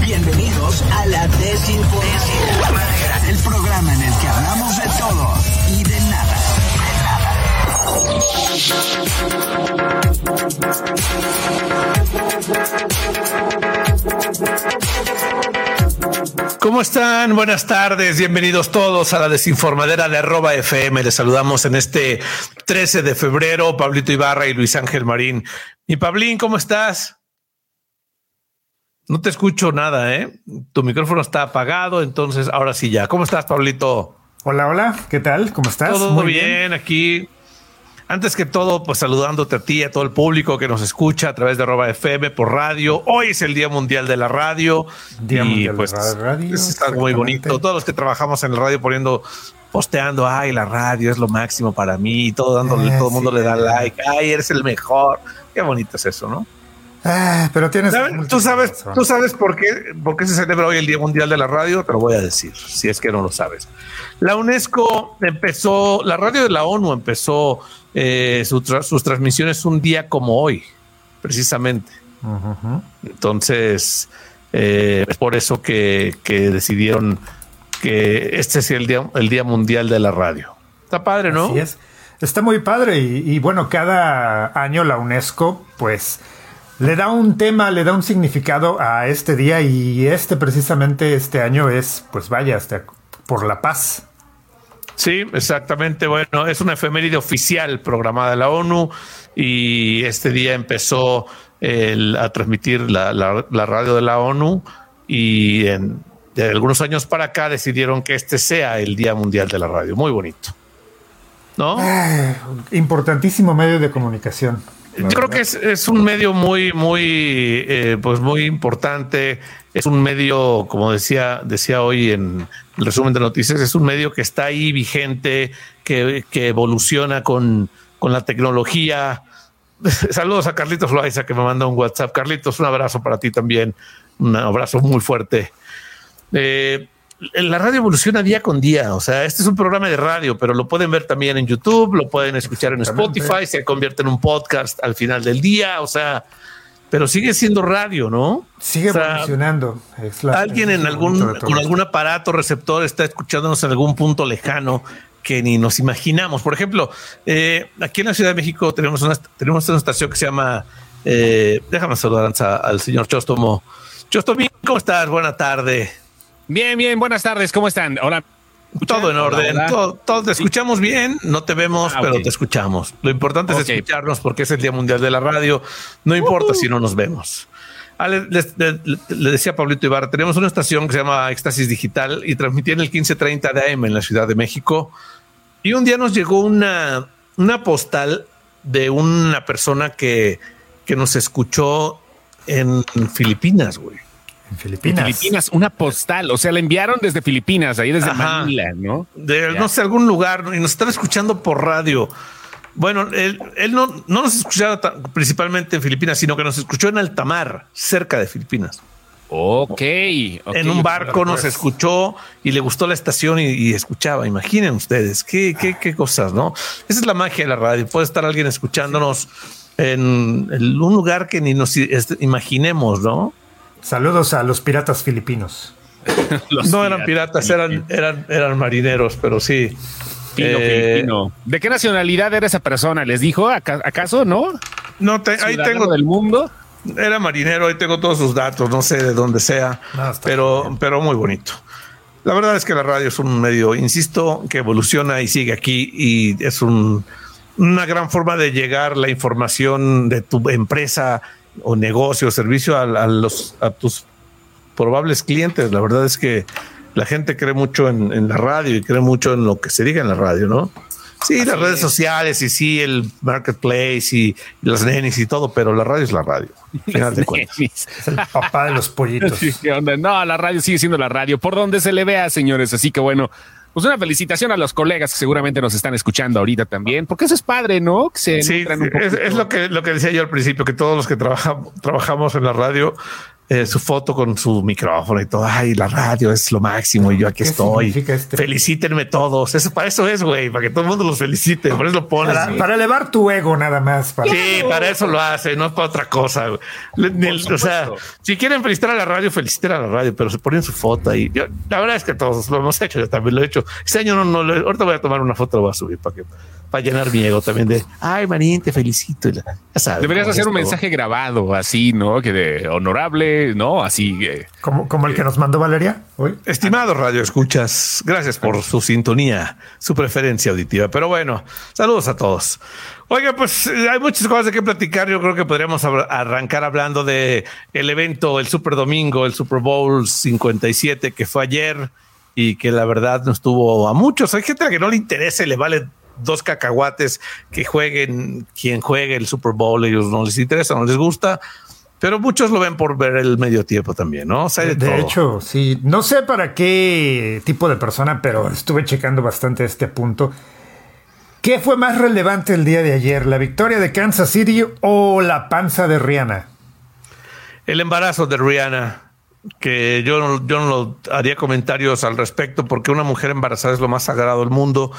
Bienvenidos a la Desinformación, el programa en el que hablamos de todo y de nada. ¿Cómo están? Buenas tardes, bienvenidos todos a la desinformadera de arroba FM. Les saludamos en este 13 de febrero, Pablito Ibarra y Luis Ángel Marín. Y Pablín, ¿cómo estás? No te escucho nada, ¿eh? Tu micrófono está apagado, entonces ahora sí ya. ¿Cómo estás, Pablito? Hola, hola, ¿qué tal? ¿Cómo estás? Todo muy bien, aquí. Antes que todo, pues saludándote a ti y a todo el público que nos escucha a través de Arroba FM por radio. Hoy es el Día Mundial de la Radio. Día y Mundial pues de la Radio, es algo muy bonito. Todos los que trabajamos en la radio poniendo, posteando, ay, la radio es lo máximo para mí, y todo dándole, Eh, todo el mundo le da like, ay, eres el mejor. Qué bonito es eso, ¿no? Ah, pero tienes. ¿Tú sabes, razón. tú sabes por qué, por qué se celebra hoy el Día Mundial de la Radio? Te lo voy a decir, si es que no lo sabes. La UNESCO empezó, la radio de la ONU empezó eh, su tra- sus transmisiones un día como hoy, precisamente. Entonces, eh, es por eso que, que decidieron que este sea el día, el día Mundial de la Radio. Está padre, ¿no? Así es. Está muy padre y, y bueno, cada año la UNESCO pues le da un tema, le da un significado a este día y este precisamente este año es pues vaya, hasta por la paz. Sí, exactamente. Bueno, es una efeméride oficial programada de la ONU y este día empezó el- a transmitir la, la- la radio de la ONU y en, de algunos años para acá decidieron que este sea el Día Mundial de la Radio. Muy bonito. ¿No? Ah, importantísimo medio de comunicación. Yo creo que es, es un medio muy, muy, eh, pues muy importante. Es un medio, como decía, decía hoy en el resumen de noticias, es un medio que está ahí vigente, que, que evoluciona con, con la tecnología. Saludos a Carlitos Loaiza que me manda un WhatsApp. Carlitos, un abrazo para ti también. Un abrazo muy fuerte. Eh, la radio evoluciona día con día. O sea, este es un programa de radio, pero lo pueden ver también en YouTube, lo pueden escuchar en. Spotify, se convierte en un podcast al final del día. O sea, pero sigue siendo radio, ¿no? Sigue O sea, la- Alguien en algún con algún aparato receptor está escuchándonos en algún punto lejano que ni nos imaginamos. Por ejemplo, eh, aquí en la Ciudad de México tenemos una tenemos una estación que se llama eh, déjame saludar al señor Chostomo. Chostomo, ¿cómo estás? Buena tarde. Bien, bien, buenas tardes, ¿cómo están? Hola. Todo en orden, todo, todo- te escuchamos bien, no te vemos, Ah, pero te escuchamos. Lo importante es escucharnos porque es el Día Mundial de la Radio. No importa si no nos vemos. Ah, le, decía a Pablito Ibarra, tenemos una estación que se llama Éxtasis Digital y transmitía en el 1530 de AM en la Ciudad de México. Y un día nos llegó una, una postal de una persona que, que nos escuchó en Filipinas, güey. En Filipinas. Filipinas, una postal, o sea, la enviaron desde Filipinas, ahí desde Ajá. Manila, ¿no? de no sé, algún lugar y nos estaba escuchando por radio. Bueno, él, él no, no nos escuchaba principalmente en Filipinas, sino que nos escuchó en altamar, cerca de Filipinas. Ok. ok, en un barco nos escuchó y le gustó la estación y, y escuchaba. Imaginen ustedes qué, qué, qué cosas, ¿no? Esa es la magia de la radio. Puede estar alguien escuchándonos en, en un lugar que ni nos imaginemos, ¿no? Saludos a los piratas filipinos. Los no eran piratas, eran, eran, eran marineros, pero sí. Filipino, Eh, filipino. ¿De qué nacionalidad era esa persona? ¿Les dijo ¿Aca- acaso, no? No, te- ahí ¿Ciudadano tengo del mundo. Era marinero, ahí tengo todos sus datos, no sé de dónde sea, No, está pero, pero muy bonito. La verdad es que la radio es un medio, insisto, que evoluciona y sigue aquí y es un- una gran forma de llegar la información de tu empresa o negocio o servicio a, a los, a tus probables clientes. La verdad es que la gente cree mucho en, en la radio y cree mucho en lo que se diga en la radio, ¿no? Sí, las redes sociales y sí, el marketplace y, las nenis y todo, pero la radio es la radio. al Final de cuentas. Es el papá de los pollitos. No, la radio sigue siendo la radio, por donde se le vea, señores. Así que bueno, pues una felicitación a los colegas que seguramente nos están escuchando ahorita también, porque eso es padre, ¿no? Que se Sí, un es, es lo que lo que decía yo al principio, que todos los que trabaja- trabajamos en la radio, eh, su foto con su micrófono y todo. Ay, la radio es lo máximo y yo aquí estoy. Este? Felicítenme todos. Eso para eso es, güey, para que todo el mundo los felicite. Por eso lo pones. Para, elevar tu ego, nada más. Sí, para eso lo hace, no para otra cosa. o sea, si quieren felicitar a la radio, feliciten a la radio, pero se ponen su foto ahí. Yo, la verdad es que todos lo hemos hecho. Yo también lo he hecho. Este año no, no, ahorita voy a tomar una foto, lo voy a subir para que para llenar mi ego también de, ay, Marín, te felicito. Deberías hacer un mensaje grabado así, ¿no? Que de honorable, ¿no? Así. Eh, como, como el que nos mandó Valeria hoy. Estimado Radio Escuchas, gracias por su sintonía, su preferencia auditiva. Pero bueno, saludos a todos. Oiga, pues hay muchas cosas de que platicar. Yo creo que podríamos arrancar hablando de el evento, el Super Domingo, el Super Bowl 57 que fue ayer y que la verdad no estuvo a muchos. Hay gente a la que no le interesa y le vale dos cacahuates que jueguen quien juegue el Super Bowl, ellos no les interesa, no les gusta. Pero muchos lo ven por ver el medio tiempo también, ¿no? de, hecho, sí. No sé para qué tipo de persona, pero estuve checando bastante este punto. ¿Qué fue más relevante el día de ayer? ¿La victoria de Kansas City o la panza de Rihanna? El embarazo de Rihanna que yo, no, yo no haría comentarios al respecto porque una mujer embarazada es lo más sagrado del mundo.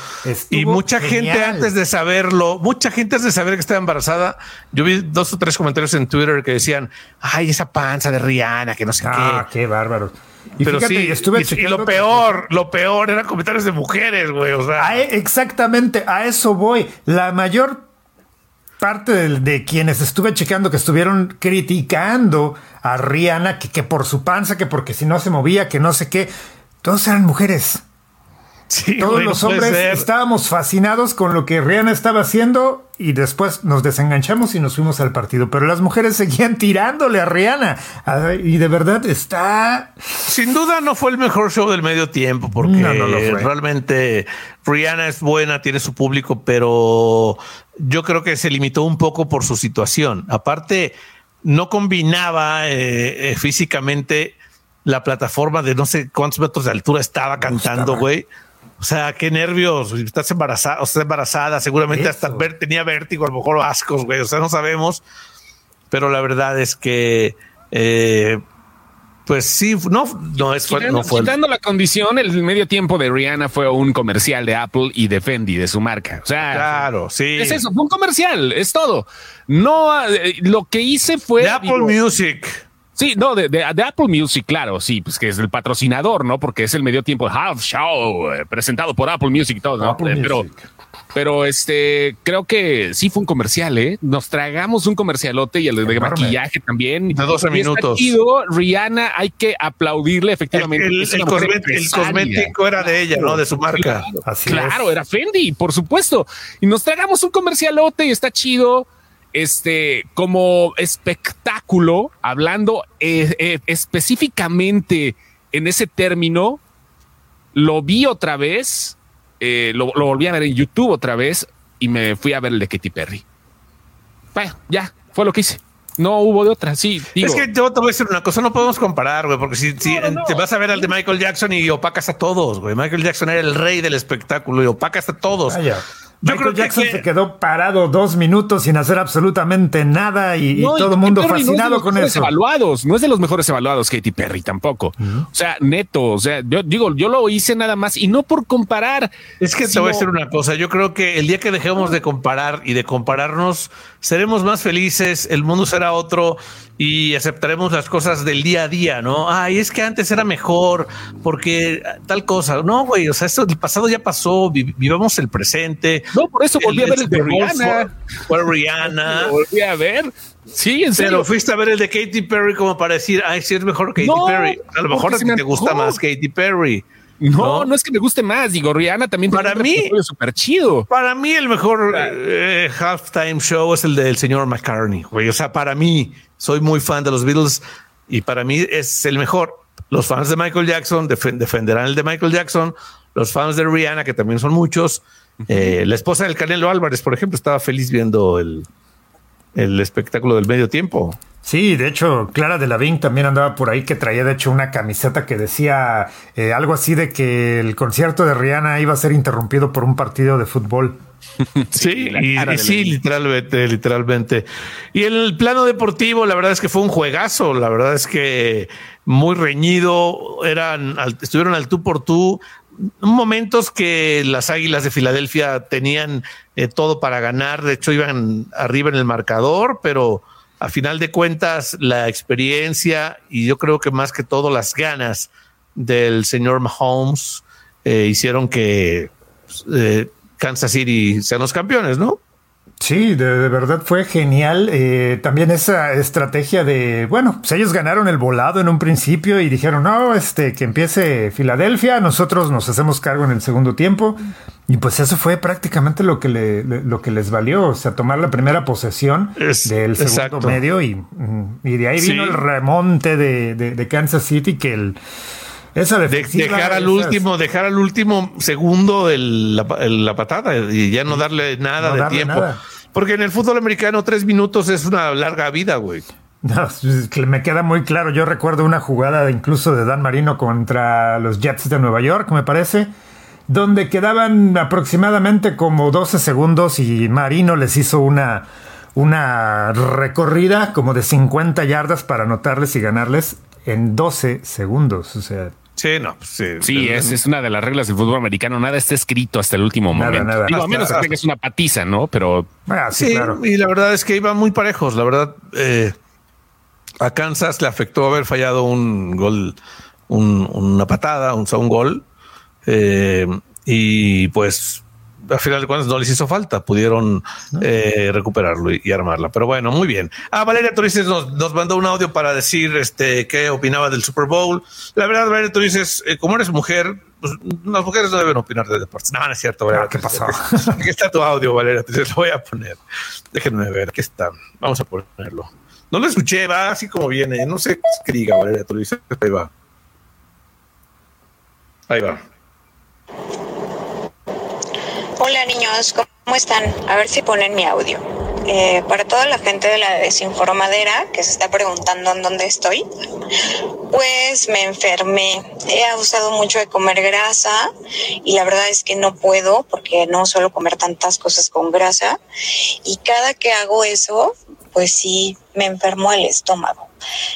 y mucha gente antes de saberlo, mucha gente antes de saber que estaba embarazada, yo vi dos o tres comentarios en Twitter que decían, ay, esa panza de Rihanna, que no sé ah, qué. qué bárbaro. Y Pero sí, estuve y, lo peor, lo peor eran comentarios de mujeres, güey. O sea, e, exactamente, a eso voy. La mayor parte de, quienes estuve checando que estuvieron criticando a Rihanna, que, que por su panza, que porque si no se movía, que no sé qué, todos eran mujeres. Todos los hombres estábamos fascinados con lo que Rihanna estaba haciendo y después nos desenganchamos y nos fuimos al partido. Pero las mujeres seguían tirándole a Rihanna. Y de verdad está. Sin duda no fue el mejor show del medio tiempo, porque realmente Rihanna es buena, tiene su público, pero yo creo que se limitó un poco por su situación. Aparte, no combinaba eh, eh, físicamente la plataforma de no sé cuántos metros de altura estaba cantando, güey. O sea, qué nervios. Estás embarazada, o estás embarazada, seguramente hasta ver, tenía vértigo, a lo mejor ascos, güey. O sea, no sabemos. Pero la verdad es que, eh, pues sí, no, no es quitando, no fue. Quitando la condición, el medio tiempo de Rihanna fue un comercial de Apple y de Fendi, de su marca. O sea, claro, sí. Es eso, fue un comercial, es todo. No, eh, lo que hice fue. De Apple Music. Sí, no, de, de, Apple Music, claro, sí, pues que es el patrocinador, ¿no? Porque es el medio tiempo de Half Show, eh, presentado por Apple Music y todo, ¿no? Eh, pero, pero este, creo que sí fue un comercial, ¿eh? Nos tragamos un comercialote y el de maquillaje también. De 12 minutos. Rihanna, hay que aplaudirle efectivamente. El, cosmético era de ella, ¿no? De su marca. Claro, era Fendi, por supuesto. Y nos tragamos un comercialote y está chido este, como espectáculo, hablando eh, eh, específicamente en ese término, lo vi otra vez, eh, lo, volví a ver en YouTube otra vez y me fui a ver el de Katy Perry. Bueno, ya, fue lo que hice. No hubo de otra, sí. Es que yo te voy a decir una cosa, no podemos comparar, güey, porque si, te vas a ver al de Michael Jackson y opacas a todos, güey. Michael Jackson era el rey del espectáculo y opacas a todos. Michael Jackson se quedó parado dos minutos sin hacer absolutamente nada y, todo el mundo fascinado con eso. Evaluados, no es de los mejores evaluados Katy Perry tampoco. O sea, neto, o sea, yo digo, yo lo hice nada más y no por comparar. Es que te voy a decir una cosa, yo creo que el día que dejemos de comparar y de compararnos, seremos más felices, el mundo será otro y aceptaremos las cosas del día a día, ¿no? Ay, es que antes era mejor porque tal cosa. No, güey, o sea, esto el pasado ya pasó, vivamos el presente. No, por eso volví a ver el de Rihanna. Fue, Rihanna. volví a ver. Sí, en serio. Pero fuiste a ver el de Katy Perry como para decir, ay, sí es mejor Katy Perry. A lo mejor es que te gusta más Katy Perry. No, no, es que me guste más. Digo, Rihanna también para mí súper chido. Para mí el mejor eh, halftime show es el del señor McCartney. Güey. O sea, para mí soy muy fan de los Beatles y para mí es el mejor. Los fans de Michael Jackson defenderán el de Michael Jackson. Los fans de Rihanna, que también son muchos. Eh, la esposa del Canelo Álvarez, por ejemplo, estaba feliz viendo el, el espectáculo del medio tiempo. Sí, de hecho, Clara de Lavín también andaba por ahí que traía de hecho una camiseta que decía eh, algo así de que el concierto de Rihanna iba a ser interrumpido por un partido de fútbol. sí, y, sí, literalmente, literalmente. Y en el plano deportivo, la verdad es que fue un juegazo. La verdad es que muy reñido. Eran, estuvieron al tú por tú. Momentos que las Águilas de Filadelfia tenían eh, todo para ganar. De hecho, iban arriba en el marcador, pero a final de cuentas, la experiencia y yo creo que más que todo las ganas del señor Mahomes eh, hicieron que pues, eh, Kansas City sean los campeones, ¿no? Sí, de, verdad fue genial. Eh, también esa estrategia de, bueno, pues ellos ganaron el volado en un principio y dijeron, no, este, que empiece Filadelfia, nosotros nos hacemos cargo en el segundo tiempo. Y pues eso fue prácticamente lo que, le, lo que les valió, o sea, tomar la primera posesión del segundo medio y, mm, y, de ahí vino el remonte de, de Kansas City que el esa dejar al último, dejar al último segundo el, la, patada y ya no darle nada de tiempo. Porque en el fútbol americano tres minutos es una larga vida, güey. No, me queda muy claro. Yo recuerdo una jugada incluso de Dan Marino contra los Jets de Nueva York, me parece, donde quedaban aproximadamente como 12 segundos y Marino les hizo una, una recorrida como de 50 yardas para anotarles y ganarles en 12 segundos. O sea, Sí, no, pues sí. Sí, es, es, una de las reglas del fútbol americano. Nada está escrito hasta el último momento. Nada. Digo, a menos que tengas una patiza, ¿no? Pero. Ah, sí, y la verdad es que iban muy parejos. La verdad, eh, a Kansas le afectó haber fallado un gol, una patada, un, un gol. Eh, y pues al final de cuentas no les hizo falta, pudieron eh, recuperarlo y, armarla. Pero bueno, muy bien. Ah, Valeria Turices nos, nos, mandó un audio para decir este qué opinaba del Super Bowl. La verdad, Valeria Turices, eh, como eres mujer, pues, las mujeres no deben opinar de deportes. No, no es cierto, Valeria. Ah, ¿Qué pasó? Aquí está tu audio, Valeria Turices, lo voy a poner. Déjenme ver, aquí está. Vamos a ponerlo. No lo escuché, va así como viene. No sé qué diga Valeria Turices. Ahí va. Ahí va. Hola niños, ¿cómo están? A ver si ponen mi audio. Eh, para toda la gente de la desinformadera que se está preguntando en dónde estoy, pues me enfermé. He abusado mucho de comer grasa y la verdad es que no puedo porque no suelo comer tantas cosas con grasa. Y cada que hago eso, pues sí, me enfermo el estómago.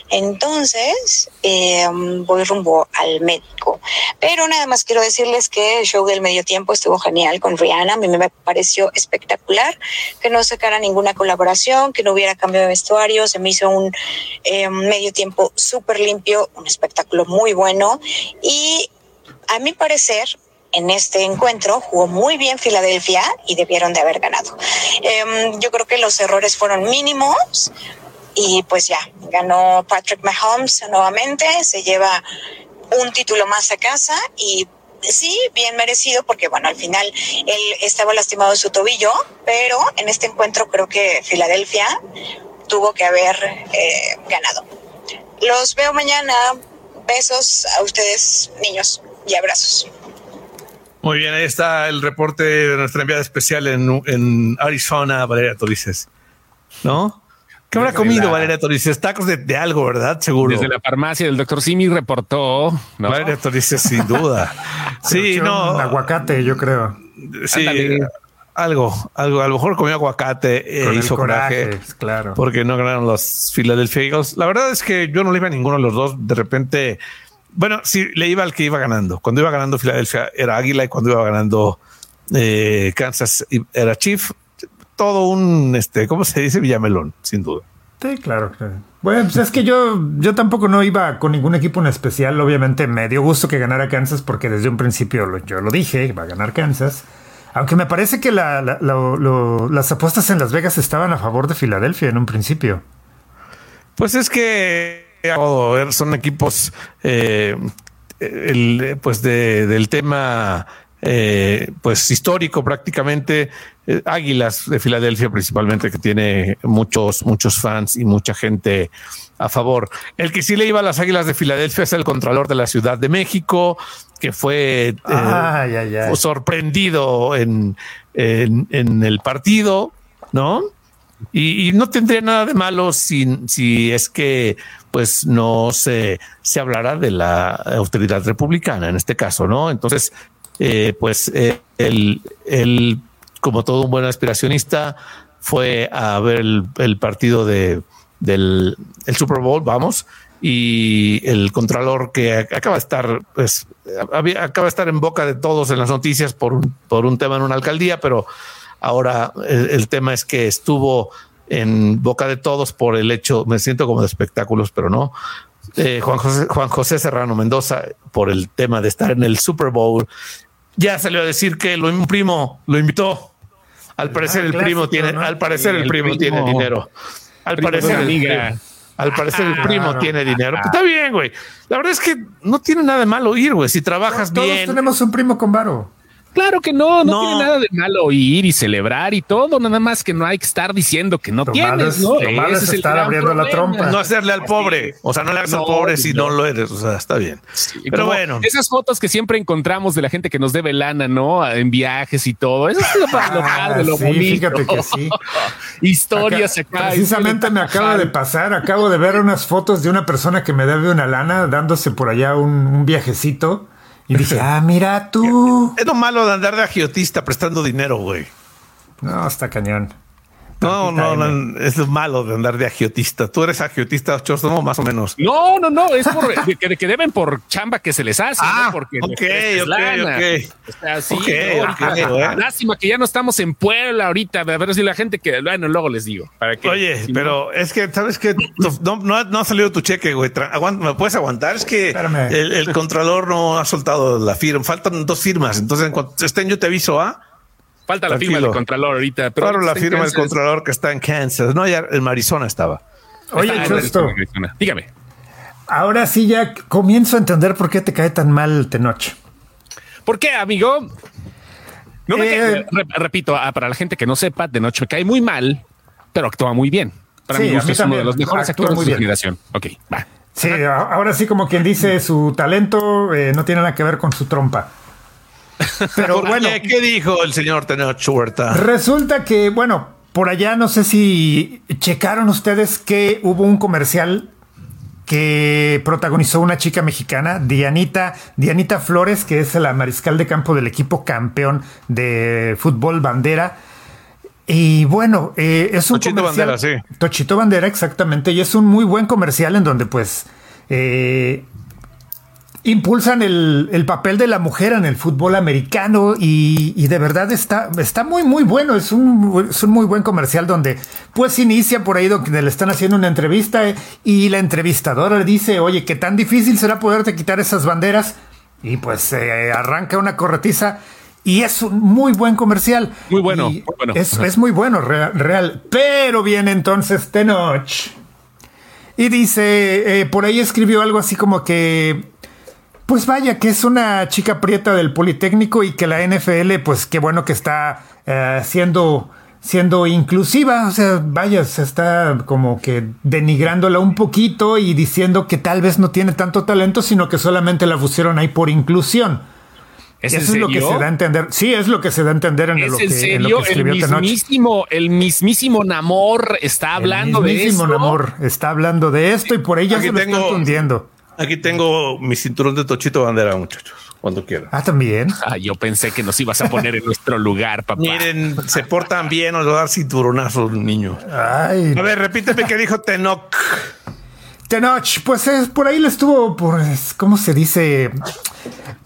Entonces, eh, voy rumbo al médico. Pero nada más quiero decirles que el show del medio tiempo estuvo genial con Rihanna. A mí me pareció espectacular que no sacara ninguna colaboración, que no hubiera cambio de vestuario. Se me hizo un eh, medio tiempo súper limpio, un espectáculo muy bueno. Y a mi parecer, en este encuentro jugó muy bien Filadelfia y debieron de haber ganado. Em, yo creo que los errores fueron mínimos y pues ya, ganó Patrick Mahomes nuevamente, se lleva un título más a casa y sí, bien merecido porque bueno, al final él estaba lastimado en su tobillo, pero en este encuentro creo que Filadelfia tuvo que haber eh, ganado. Los veo mañana. Besos a ustedes, niños, y abrazos. Muy bien, ahí está el reporte de nuestra enviada especial en, en Arizona, Valeria Torices. ¿No? ¿Qué habrá comido Valeria Torices? Tacos de, algo, ¿verdad? Seguro. Desde la farmacia del doctor Simi reportó. Valeria Torices, sin duda. sí, no. aguacate, yo creo. Sí. Algo, algo, a lo mejor comió aguacate e hizo coraje, claro. Porque no ganaron los Philadelphia Eagles. La verdad es que yo no le iba a ninguno de los dos. De repente bueno, sí, le iba al que iba ganando. Cuando iba ganando Filadelfia era Águila y cuando iba ganando eh, Kansas era Chief. Todo un, este, ¿cómo se dice? Villamelón, sin duda. Sí, claro. Bueno, pues es que yo, yo tampoco no iba con ningún equipo en especial. Obviamente me dio gusto que ganara Kansas porque desde un principio yo lo dije, iba a ganar Kansas. Aunque me parece que las apuestas en Las Vegas estaban a favor de Filadelfia en un principio. Pues es que son equipos eh, pues del tema eh, pues histórico prácticamente eh, Águilas de Filadelfia principalmente que tiene muchos muchos fans y mucha gente a favor. El que sí le iba a las Águilas de Filadelfia es el Contralor de la Ciudad de México que fue sorprendido en, en, el partido, ¿no? Y, no tendría nada de malo si, si es que pues no se, se hablará de la autoridad republicana en este caso, ¿no? Entonces, eh, pues eh, el, el como todo un buen aspiracionista, fue a ver el, partido de, del el Super Bowl, vamos, y el contralor que acaba de estar, pues, acaba de estar en boca de todos en las noticias por por un tema en una alcaldía, pero ahora el, tema es que estuvo en boca de todos por el hecho, me siento como de espectáculos, pero no. Eh, Juan, José, Juan José Serrano Mendoza, por el tema de estar en el Super Bowl, ya salió a decir que lo, un primo lo invitó. Al parecer el primo tiene, al parecer el, primo, tiene dinero. Al parecer el, al parecer el primo tiene dinero. Está bien, güey. La verdad es que no tiene nada de malo ir, güey. Si trabajas bien. Todos tenemos un primo con varo. Claro que no, no, tiene nada de malo ir y celebrar y todo, nada más que no hay que estar diciendo que no tienes, ¿no? Lo es, estar abriendo la trompa. No hacerle al pobre, o sea, no le hagas al pobre si no. lo eres, o sea, está bien. Pero bueno. Esas fotos que siempre encontramos de la gente que nos debe lana, ¿no? En viajes y todo, eso es lo, ah, de lo bonito. Fíjate que sí. Historias acá. precisamente me acaba de pasar, acabo de ver unas fotos de una persona que me debe una lana dándose por allá un, un viajecito y dije, ah, mira tú. Es lo malo de andar de agiotista prestando dinero, güey. No, está cañón. No, no, no, es lo malo de andar de agiotista. Tú eres agiotista, no, más o menos. No, no, no, es por que, que, deben por chamba que se les hace, ah, ¿no? Porque ok, ok, ok. Lástima que ya no estamos en Puebla ahorita, a ver si la gente que, bueno, luego les digo. ¿para qué? Oye, pero es que, ¿sabes que no, no, ha salido tu cheque, güey. ¿Me puedes aguantar? Es que el, el, contralor no ha soltado la firma. Faltan dos firmas. Entonces, en cuanto estén, yo te aviso, ¿ah? Falta la firma del Contralor ahorita. Pero claro, la firma del Contralor que está en Kansas. No, ya en Arizona estaba. Oye, justo. Dígame. Ahora sí ya comienzo a entender por qué te cae tan mal Tenoch. ¿Por qué, amigo? No me eh, repito, ah, para la gente que no sepa, Tenoch me cae muy mal, pero actúa muy bien. Para mí es uno de los mejores actores de su generación. Ok, va. Sí, ahora sí, como quien dice, su talento eh, no tiene nada que ver con su trompa. Pero bueno. Qué, dijo el señor Tenoch Huerta? Resulta que, bueno, por allá no sé si checaron ustedes que hubo un comercial que protagonizó una chica mexicana, Dianita, Dianita Flores, que es la mariscal de campo del equipo campeón de fútbol bandera. Y bueno, eh, es un Tochito Bandera, sí. Tochito Bandera, exactamente. Y es un muy buen comercial en donde, pues, eh, impulsan el, papel de la mujer en el fútbol americano y, de verdad está, está muy, muy bueno. Es un, es un, muy buen comercial donde pues inicia por ahí donde le están haciendo una entrevista y la entrevistadora le dice, oye, ¿qué tan difícil será poderte quitar esas banderas? Y pues se arranca una corretiza y es un muy buen comercial. Muy bueno. Es, muy bueno, real, Pero viene entonces Tenoch. Y dice, eh, por ahí escribió algo así como que pues vaya, que es una chica prieta del Politécnico y que la NFL, pues qué bueno que está eh, siendo, siendo inclusiva. O sea, vaya, se está como que denigrándola un poquito y diciendo que tal vez no tiene tanto talento, sino que solamente la pusieron ahí por inclusión. ¿Es Eso es lo que se da a entender. Sí, es lo que se da a entender en, lo, que, escribió el mismísimo, el mismísimo Namor está hablando de esto. El mismísimo Namor está hablando de esto y por ella se lo está hundiendo. Aquí tengo mi cinturón de Tochito Bandera, muchachos, cuando quieran. Ah, también. Ah, yo pensé que nos ibas a poner en nuestro lugar, papá. Miren, se portan bien, os va a dar cinturonazos, niño. Ay. A ver, repíteme qué dijo Tenoch. Tenoch, pues es, por ahí le estuvo, pues, ¿cómo se dice?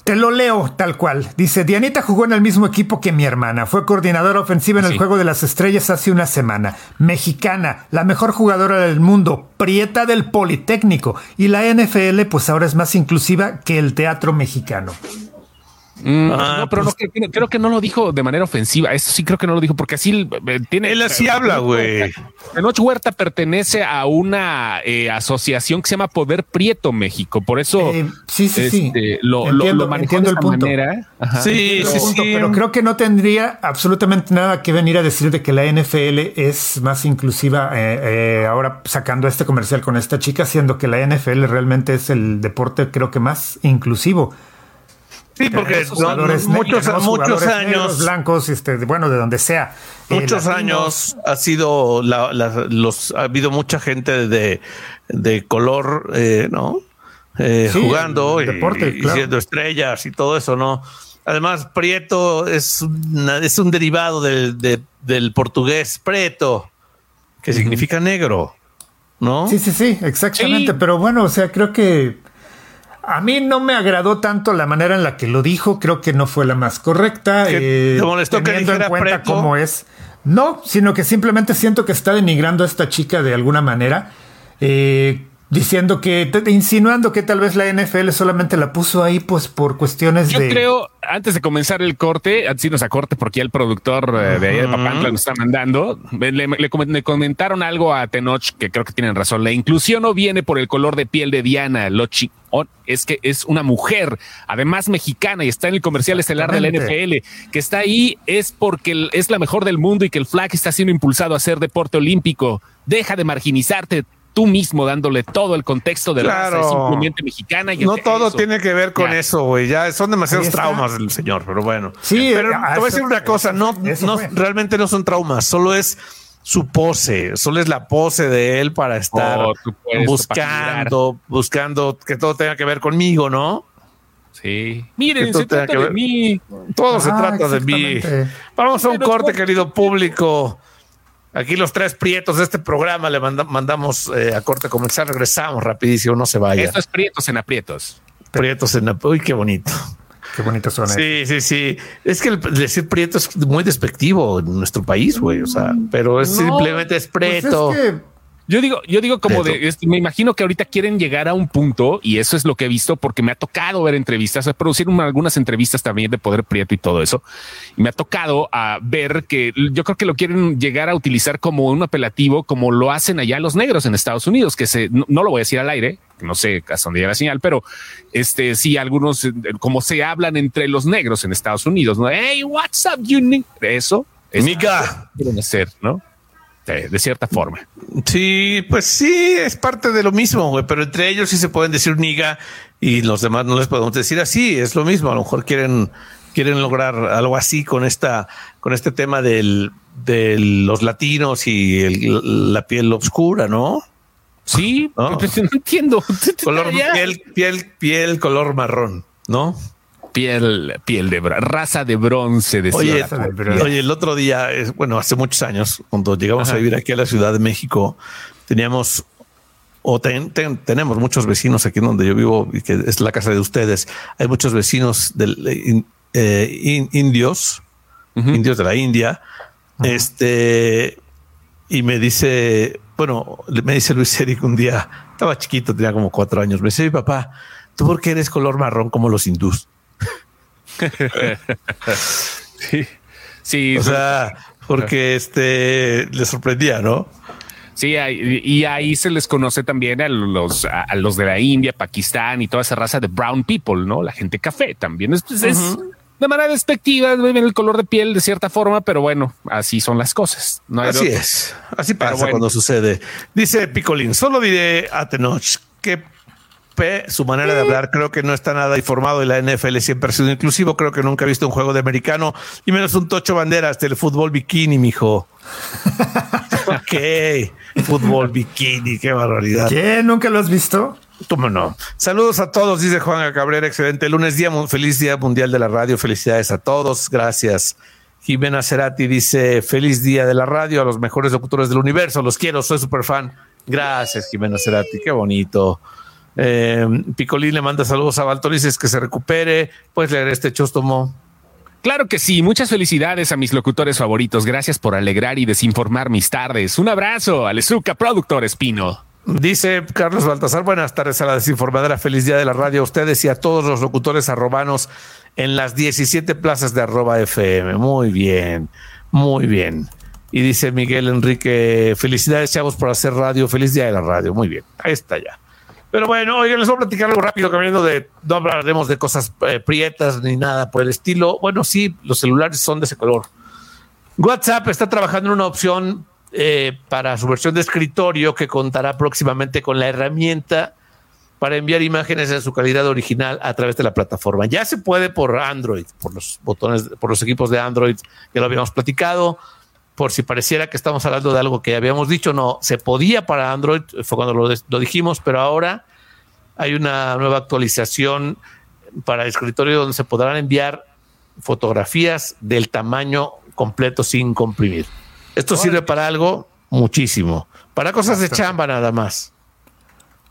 Te lo leo tal cual. Dice, Dianita jugó en el mismo equipo que mi hermana. Fue coordinadora ofensiva en el Juego de las Estrellas hace una semana. Mexicana, la mejor jugadora del mundo, prieta del Politécnico. Y la NFL pues ahora es más inclusiva que el teatro mexicano. Mm, ah, no, pero no, pues creo, que no lo dijo de manera ofensiva. Eso sí creo que no lo dijo porque así eh, tiene. Él así habla, güey. Noche Huerta pertenece a una eh, asociación que se llama Poder Prieto México. Por eso eh, sí, sí, sí. Este, lo, entiendo, lo, el punto. Sí, sí, sí. Pero creo que no tendría absolutamente nada que venir a decir de que la NFL es más inclusiva ahora sacando este comercial con esta chica, siendo que la NFL realmente es el deporte creo que más inclusivo. Sí, porque muchos, muchos años blancos, este, bueno, de donde sea. Eh, muchos años ha sido los ha habido mucha gente de, de color, eh, ¿no? Eh, jugando y, siendo estrellas y todo eso, ¿no? Además, Prieto es, es un derivado del, del portugués preto, que significa negro, ¿no? Sí, sí, sí, exactamente. Pero bueno, o sea, creo que a mí no me agradó tanto la manera en la que lo dijo. Creo que no fue la más correcta. ¿Te eh, molestó que dijera en cuenta cómo es. No, sino que simplemente siento que está denigrando a esta chica de alguna manera. Eh, diciendo que, insinuando que tal vez la NFL solamente la puso ahí pues por cuestiones Yo de... Yo creo, antes de comenzar el corte, antes de a corte porque ya el productor eh, de ahí de Papantla nos está mandando, le, comentaron algo a Tenoch que creo que tienen razón. La inclusión no viene por el color de piel de Diana, lo es que es una mujer, además mexicana y está en el comercial estelar de la NFL, que está ahí es porque es la mejor del mundo y que el flag está siendo impulsado a ser deporte olímpico. Deja de marginizarte, tú mismo dándole todo el contexto de la raza simplemente mexicana. Y no todo tiene que ver con eso, güey. Ya son demasiados traumas del señor, pero bueno. Sí, pero te voy a decir una cosa, no, no realmente no son traumas, solo es su pose, solo es la pose de él para estar buscando, buscando que todo tenga que ver conmigo, ¿no? Sí. Miren, se trata de mí. Todo se ah, trata de mí. Vamos a un corte, querido público. Aquí los tres prietos de este programa le mandamos eh, a corte comercial. Regresamos rapidísimo, no se vaya. Estos prietos en aprietos. Prietos en aprietos. Uy, qué bonito. Qué bonito suena. Sí, sí, sí. Es que el decir prieto es muy despectivo en nuestro país, güey. O sea, pero es simplemente es pues prieto. Yo digo, yo digo como de, me imagino que ahorita quieren llegar a un punto y eso es lo que he visto porque me ha tocado ver entrevistas, a producir algunas entrevistas también de Poder Prieto y todo eso. Y me ha tocado a ver que yo creo que lo quieren llegar a utilizar como un apelativo, como lo hacen allá los negros en Estados Unidos, que se, no, lo voy a decir al aire, no sé hasta dónde llega la señal, pero este sí, algunos como se hablan entre los negros en Estados Unidos, ¿no? Hey, what's up, you Eso. Es Mica. Quieren hacer, ¿no? De cierta forma. Sí, pues sí, es parte de lo mismo, güey, pero entre ellos sí se pueden decir niga y los demás no les podemos decir así, es lo mismo, a lo mejor quieren quieren lograr algo así con esta con este tema del de los latinos y la piel oscura, ¿no? Sí, no, pues, entiendo. Color piel, piel, piel, color marrón, ¿no? Piel, piel de raza de bronce. De oye, oye, el otro día, bueno, hace muchos años, cuando llegamos a vivir aquí a la Ciudad de México, teníamos o tenemos muchos vecinos aquí donde yo vivo y que es la casa de ustedes. Hay muchos vecinos del, eh, indios, indios de la India. Este, y me dice, bueno, me dice Luis Eric un día, estaba chiquito, tenía como cuatro años. Me dice, mi papá, ¿tú por qué eres color marrón como los hindús? Sí, sí. O sea, porque este le sorprendía, ¿no? Sí, y ahí se les conoce también a los, a los de la India, Pakistán y toda esa raza de brown people, ¿no? La gente café también. Es, pues, de manera despectiva, ven el color de piel de cierta forma, pero bueno, así son las cosas. No así es. Así pasa cuando sucede. Dice Picolín, solo diré a Tenoch que su manera de hablar, creo que no está nada informado y la NFL siempre ha sido inclusivo. Creo que nunca he visto un juego de americano y menos un tocho banderas del fútbol bikini, mijo. ok, fútbol bikini, qué barbaridad. ¿Qué? ¿Nunca lo has visto? ¿Cómo no? Saludos a todos, dice Juan Cabrera. Excelente lunes, día, feliz día mundial de la radio. Felicidades a todos. Gracias. Jimena Cerati dice: Feliz día de la radio a los mejores locutores del universo. Los quiero, soy súper fan. Gracias, Jimena Cerati. Qué bonito. Eh, Picolín le manda saludos a Valtorices que se recupere. Puedes leer este chostomo. Claro que sí, muchas felicidades a mis locutores favoritos. Gracias por alegrar y desinformar mis tardes. Un abrazo, Alezuca, productor Espino. Dice Carlos Baltasar, buenas tardes a la desinformadora, feliz día de la radio a ustedes y a todos los locutores arrobanos en las 17 plazas de arroba FM. Muy bien, muy bien. Y dice Miguel Enrique, felicidades chavos por hacer radio, feliz día de la radio. Muy bien, ahí está ya. Pero bueno, oigan, les voy a platicar algo rápido, cambiando de, no hablaremos de cosas eh, prietas ni nada por el estilo. Bueno, sí, los celulares son de ese color. WhatsApp está trabajando en una opción eh, para su versión de escritorio que contará próximamente con la herramienta para enviar imágenes en su calidad original a través de la plataforma. Ya se puede por Android, por los botones, por los equipos de Android, que lo habíamos platicado por si pareciera que estamos hablando de algo que habíamos dicho, no, se podía para Android, fue cuando lo, dijimos, pero ahora hay una nueva actualización para el escritorio donde se podrán enviar fotografías del tamaño completo sin comprimir. Esto sirve para algo muchísimo, para cosas de chamba nada más.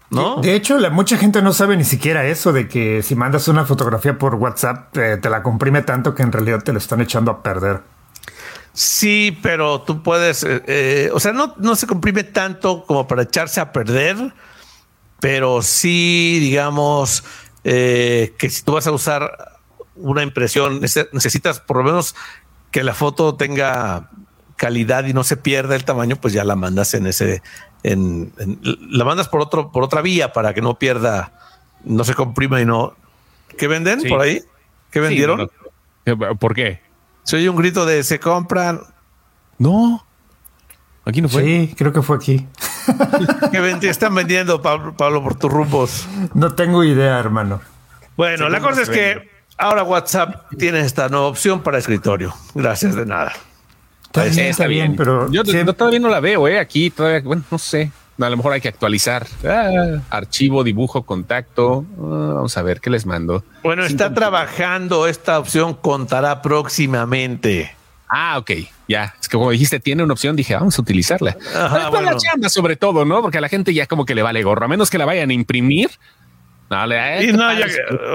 ¿No? De hecho, la, mucha gente no sabe ni siquiera eso de que si mandas una fotografía por WhatsApp eh, te la comprime tanto que en realidad te lo están echando a perder. Sí, pero tú puedes, eh, eh, o sea, no, no se comprime tanto como para echarse a perder, pero sí, digamos, que si tú vas a usar una impresión, necesitas por lo menos que la foto tenga calidad y no se pierda el tamaño, pues ya la mandas en ese, en, la mandas por otro, por otra vía para que no pierda, no se comprima y no. ¿Qué venden por ahí? ¿Qué vendieron? ¿Por qué? Se oye un grito de se compran. No. Aquí no fue. Sí, creo que fue aquí. ¿Qué están vendiendo, Pablo, Pablo, por tus rumbos? No tengo idea, hermano. Bueno, la cosa es que ahora WhatsApp tiene esta nueva opción para escritorio. Gracias de nada. Está, bien, pero yo, todavía no la veo, ¿eh? Aquí todavía, bueno, no sé. A lo mejor hay que actualizar. Ah, archivo, dibujo, contacto. Ah, vamos a ver qué les mando. Bueno, está trabajando. Esta opción contará próximamente. Ah, ok, ya. Es que como dijiste, tiene una opción, dije, vamos a utilizarla. Ajá, la chamba, sobre todo, ¿no? Porque a la gente ya como que le vale gorro, a menos que la vayan a imprimir. No, le, no, ya,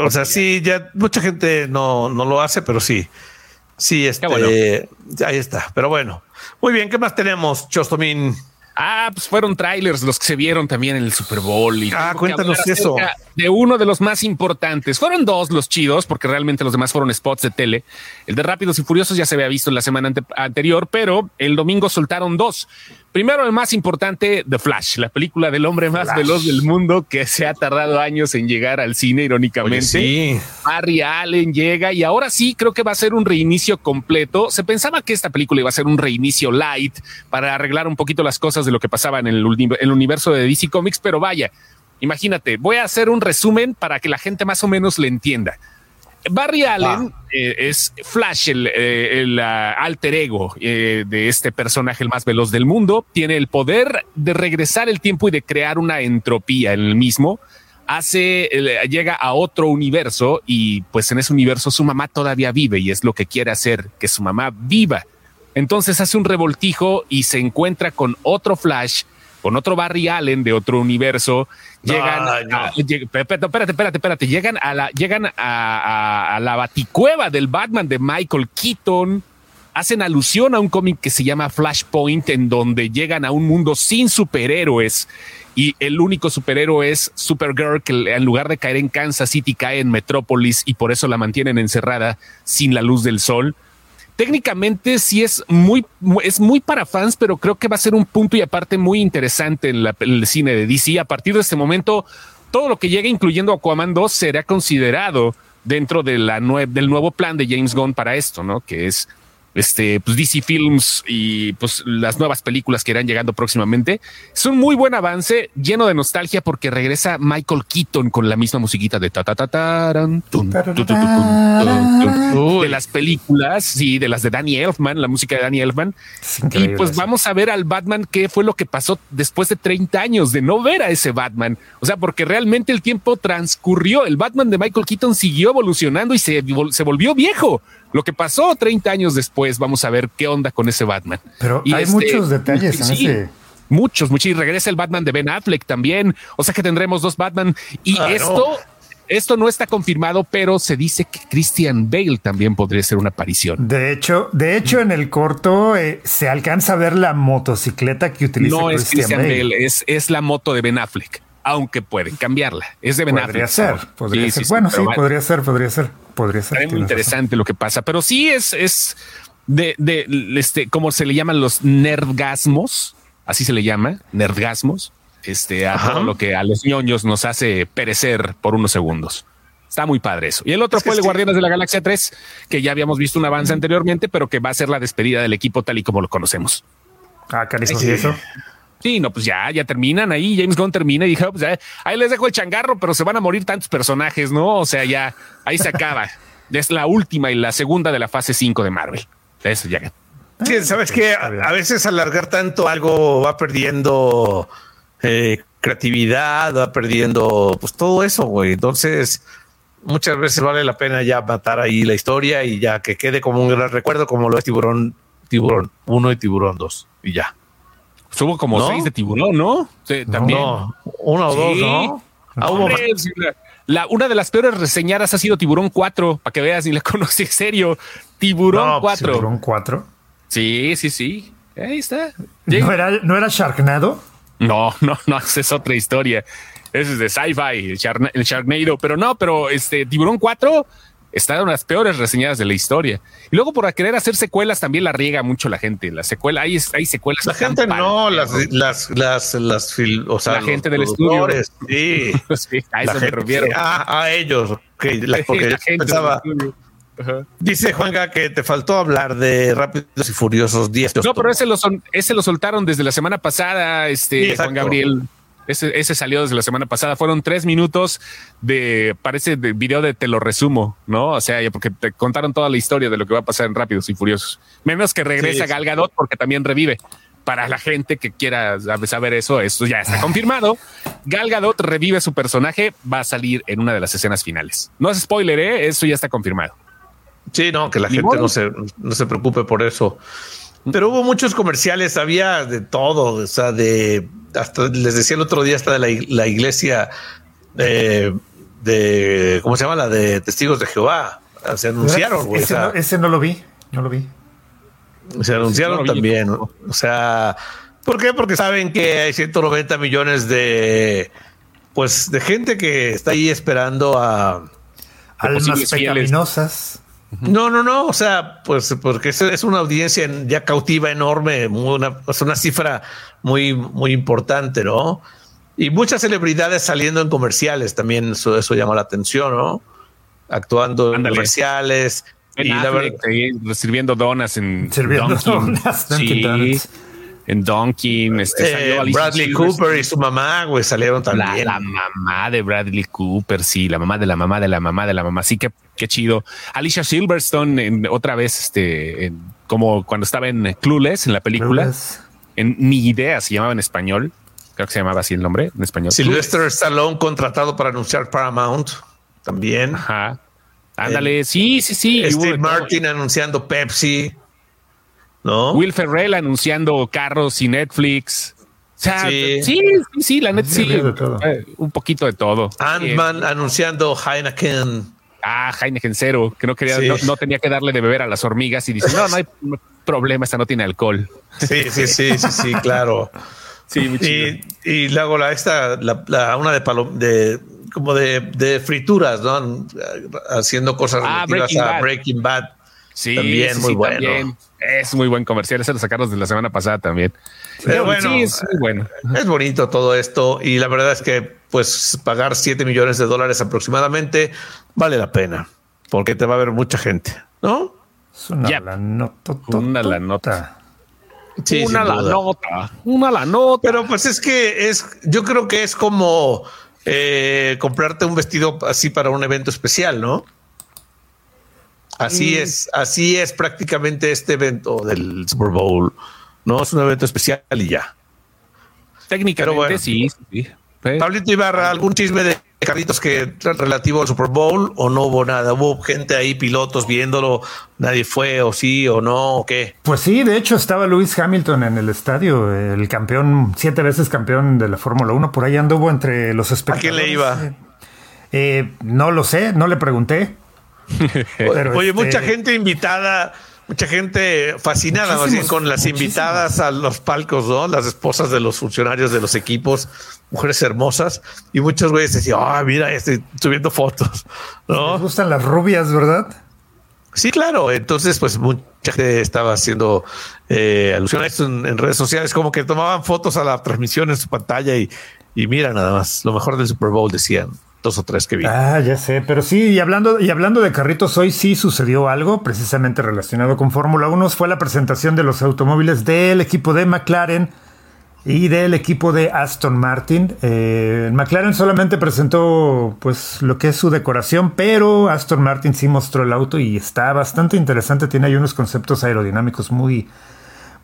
o sea, sí, ya mucha gente no, no lo hace, pero sí. Sí, este, ahí está. Pero bueno, muy bien. ¿Qué más tenemos, Chostomín? Ah, pues fueron trailers los que se vieron también en el Super Bowl. Y ah, cuéntanos eso. De uno de los más importantes. Fueron dos los chidos, porque realmente los demás fueron spots de tele. El de Rápidos y Furiosos ya se había visto en la semana anterior, pero el domingo soltaron dos. Primero, el más importante, The Flash, la película del hombre más veloz del mundo que se ha tardado años en llegar al cine, irónicamente. sí. Barry Allen llega y ahora sí creo que va a ser un reinicio completo. Se pensaba que esta película iba a ser un reinicio light para arreglar un poquito las cosas de lo que pasaba en el, el universo de DC Comics, pero vaya, imagínate, voy a hacer un resumen para que la gente más o menos le entienda. Barry Allen eh, es Flash, el, eh, ah, alter ego eh, de este personaje, el más veloz del mundo. Tiene el poder de regresar el tiempo y de crear una entropía en el mismo. Hace, llega a otro universo y pues en ese universo su mamá todavía vive y es lo que quiere hacer, que su mamá viva. Entonces hace un revoltijo y se encuentra con otro Flash con otro Barry Allen de otro universo, llegan, espérate, espérate, espérate, llegan a la, llegan a, la baticueva del Batman de Michael Keaton, hacen alusión a un cómic que se llama Flashpoint, en donde llegan a un mundo sin superhéroes. Y el único superhéroe es Supergirl, que en lugar de caer en Kansas City cae en Metrópolis y por eso la mantienen encerrada sin la luz del sol técnicamente sí es muy, es muy para fans, pero creo que va a ser un punto y aparte muy interesante en, el cine de DC. A partir de este momento, todo lo que llegue, incluyendo Aquaman 2, será considerado dentro de la del nuevo plan de James Gunn para esto, ¿no? Que es este, pues DC Films y pues las nuevas películas que irán llegando próximamente. Es un muy buen avance, lleno de nostalgia porque regresa Michael Keaton con la misma musiquita de ta ta ta de las películas, sí, de las de Danny Elfman, la música de Danny Elfman. Y pues vamos a ver al Batman qué fue lo que pasó después de 30 años de no ver a ese Batman. O sea, porque realmente el tiempo transcurrió. El Batman de Michael Keaton siguió evolucionando y se, se volvió viejo. Lo que pasó 30 años después, vamos a ver qué onda con ese Batman. Pero hay este, muchos detalles en ese. Muchos, muchos. Y regresa el Batman de Ben Affleck también. O sea que tendremos dos Batman. Y esto, esto no está confirmado, pero se dice que Christian Bale también podría ser una aparición. De hecho, de hecho, en el corto eh, se alcanza a ver la motocicleta que utiliza no es Christian Bale. es, es la moto de Ben Affleck aunque pueden cambiarla. Es de Ben Podría ser, podría ser. bueno, sí, podría ser, podría ser, podría ser. Es muy interesante lo que pasa, pero sí es, es de, de, este, como se le llaman los nerdgasmos, así se le llama, nerdgasmos, este, a todo lo que a los ñoños nos hace perecer por unos segundos. Está muy padre eso. Y el otro fue el Guardianes de la Galaxia 3, que ya habíamos visto un avance anteriormente, pero que va a ser la despedida del equipo tal y como lo conocemos. Ah, cariño, ¿y eso? Sí, no, pues ya, ya terminan ahí. James Gunn termina y dijo, pues ahí les dejo el changarro, pero se van a morir tantos personajes, ¿no? O sea, ya ahí se acaba. es la última y la segunda de la fase 5 de Marvel. Eso ya. Sí, sabes que a, veces alargar tanto algo va perdiendo eh, creatividad, va perdiendo pues todo eso, güey. Entonces, muchas veces vale la pena ya matar ahí la historia y ya que quede como un gran recuerdo, como lo es Tiburón, Tiburón 1 y Tiburón 2 y ya. Hubo como ¿No? seis de tiburón, ¿no? Sí, también. No, uno o dos, Sí. ¿no? Ah, Hombre, la- la- una de las peores reseñadas ha sido Tiburón 4, para que veas, ni la conocí en serio. Tiburón No, pues, 4. Tiburón 4. Sí, sí, sí. Ahí está. ¿No era, ¿No era Sharknado? No, no, no, esa es otra historia. Ese es de sci-fi, el Sharknado. Pero no, pero este Tiburón 4 está en las peores reseñadas de la historia. Y luego por querer hacer secuelas también la riega mucho la gente. La secuela, hay, hay secuelas. La gente no, las, las, las, las, fil- o sea, La gente del productores, Sí. A La eso me refiero. a ellos. porque La gente pensaba, estudio. Ajá. dice Juanga que te faltó hablar de Rápidos y Furiosos 10. No, pero ese lo, son, ese lo soltaron desde la semana pasada, este. Juan Gabriel. Ese, ese salió desde la semana pasada. Fueron tres minutos de, parece, de video de te lo resumo, ¿no? O sea, porque te contaron toda la historia de lo que va a pasar en Rápidos y Furiosos. Menos que regresa Sí. Gal Gadot porque también revive. Para la gente que quiera saber- eso, esto ya está confirmado. Gal Gadot revive su personaje, va a salir en una de las escenas finales. No es spoiler, ¿eh? Eso ya está confirmado. Sí, no, que la gente modo. no se, no se preocupe por eso. Pero hubo muchos comerciales, había de todo, o sea, de hasta les decía el otro día hasta de la, la iglesia de, de ¿cómo se llama? La de Testigos de Jehová. Se anunciaron, güey. o Ese, sea, no, ese no lo vi. No lo vi. se anunciaron no lo vi. también. ¿no? O sea, ¿por qué? Porque saben que hay 190 millones de pues de gente que está ahí esperando a Almas pecaminosas. No, no, no. O sea, pues porque es, una audiencia en- ya cautiva enorme, una, es una cifra muy, muy importante, ¿no? Y muchas celebridades saliendo en comerciales también, eso, eso llama la atención, ¿no? Actuando en comerciales. En y la verdad, sirviendo donas en Sirviendo Dunkin'. donas, Dunkin' Sí, en Dunkin'. Este, eh, salió Bradley. Cooper y su mamá, güey, salieron La, también. la mamá de Bradley Cooper, sí, la mamá de la mamá de la mamá de la mamá. Sí, que qué chido. Alicia Silverstone, en, otra vez, este, en- como cuando estaba en Clueless, en la película, Clueless. En Ni Idea se llamaba en español. Creo que se llamaba así el nombre en español. Sylvester Stallone contratado para anunciar Paramount también. Ajá. Ándale, sí, sí, sí. Steve. Martin anunciando Pepsi. ¿No? Will Ferrell anunciando carros y Netflix. O sea, Sí. sí, sí, sí, la net Sí, eh, un poquito de todo. Ant-Man anunciando Heineken. Ah, Heineken Cero, que no quería, Sí. no, no tenía que darle de beber a las hormigas y dice, no, no hay problema, esta no tiene alcohol. Sí, sí, sí, sí, sí, claro. Sí, muy Y, y luego la esta, la, la- una de palom de como de, de frituras, ¿no? Haciendo cosas Ah, relativas Breaking a Bad. Breaking Bad. Sí, También sí, muy sí, bueno. también. Es muy buen comercial, ese lo sacaron desde la semana pasada también. Pero bueno, sí, es muy bueno. es bonito todo esto y la verdad es que pues pagar 7 millones de dólares aproximadamente vale la pena porque te va a ver mucha gente, ¿no? Es una la nota. Una la nota. Sí, una la nota, una la nota. Pero pues es que es, yo creo que es como eh, comprarte un vestido así para un evento especial, ¿no? Así es, así es prácticamente este evento del Super Bowl. No es un evento especial y ya. técnicamente pero bueno. sí, sí. Eh, Pablito Ibarra, ¿algún chisme de carritos que relativo al Super Bowl o no hubo nada? ¿Hubo gente ahí, pilotos viéndolo? ¿Nadie fue o sí o no o qué? Pues sí, de hecho estaba Lewis Hamilton en el estadio, el campeón, siete veces campeón de la Fórmula 1, por ahí anduvo entre los ¿A espectadores. quién le iba? Eh, no lo sé, no le pregunté. Pero, Oye, este, mucha gente invitada, mucha gente fascinada más bien con las invitadas a los palcos, ¿no? Las esposas de los funcionarios de los equipos, mujeres hermosas, y muchos güeyes decían, ah, mira, estoy subiendo fotos, Les ¿no? gustan las rubias, ¿verdad? Sí, claro. Entonces, pues mucha gente estaba haciendo eh, alusión a esto en, en redes sociales, como que tomaban fotos a la transmisión en su pantalla y, y mira nada más, lo mejor del Super Bowl decían dos o tres que vi. Ah, ya sé, pero sí, y hablando, y hablando de carritos, hoy sí sucedió algo precisamente relacionado con Fórmula 1. Fue la presentación de los automóviles del equipo de McLaren y del equipo de Aston Martin. Eh, McLaren solamente presentó pues lo que es su decoración, pero Aston Martin sí mostró el auto y está bastante interesante. Tiene ahí unos conceptos aerodinámicos muy,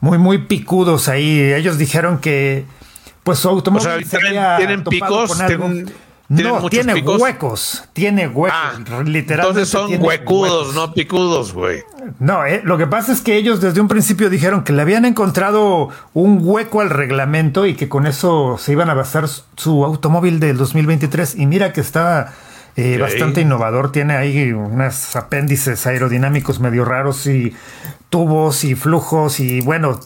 muy, muy picudos ahí. Ellos dijeron que pues su O automóvil sea, tienen, picos, con algo. tienen, No, tiene huecos. Tiene huecos. Ah, literalmente. Entonces son huecudos, no picudos, güey. No, eh, lo que pasa es que ellos desde un principio dijeron que le habían encontrado un hueco al reglamento y que con eso se iban a basar su automóvil del 2023. Y mira que está eh, bastante innovador. Tiene ahí unos apéndices aerodinámicos medio raros y tubos y flujos y bueno,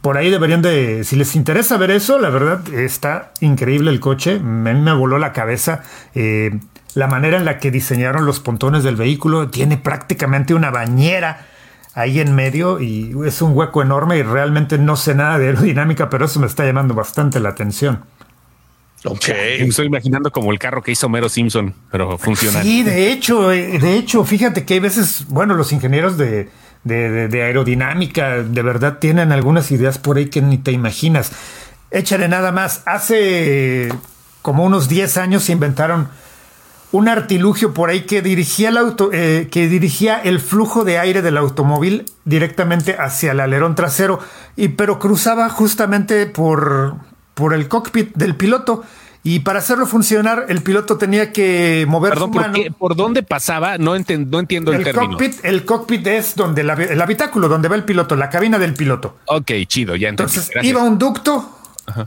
por ahí deberían de, si les interesa ver eso, la verdad está increíble el coche, me, me voló la cabeza. Eh, la manera en la que diseñaron los pontones del vehículo tiene prácticamente una bañera ahí en medio y es un hueco enorme y realmente no sé nada de aerodinámica, pero eso me está llamando bastante la atención. Ok. Me estoy imaginando como el carro que hizo Mero Simpson, pero funciona. Sí, de hecho, eh, de hecho, fíjate que hay veces, bueno, los ingenieros de, de, aerodinámica de verdad tienen algunas ideas por ahí que ni te imaginas. Échale nada más. Hace como unos 10 años se inventaron un artilugio por ahí que dirigía el auto, eh, que dirigía el flujo de aire del automóvil directamente hacia el alerón trasero, y pero cruzaba justamente por, por el cockpit del piloto. Y para hacerlo funcionar, el piloto tenía que mover su mano. ¿por, dónde pasaba? No, entiendo el, el término. Cockpit, el cockpit es donde el habitáculo, donde va el piloto, la cabina del piloto. Ok, chido, ya Entonces iba un ducto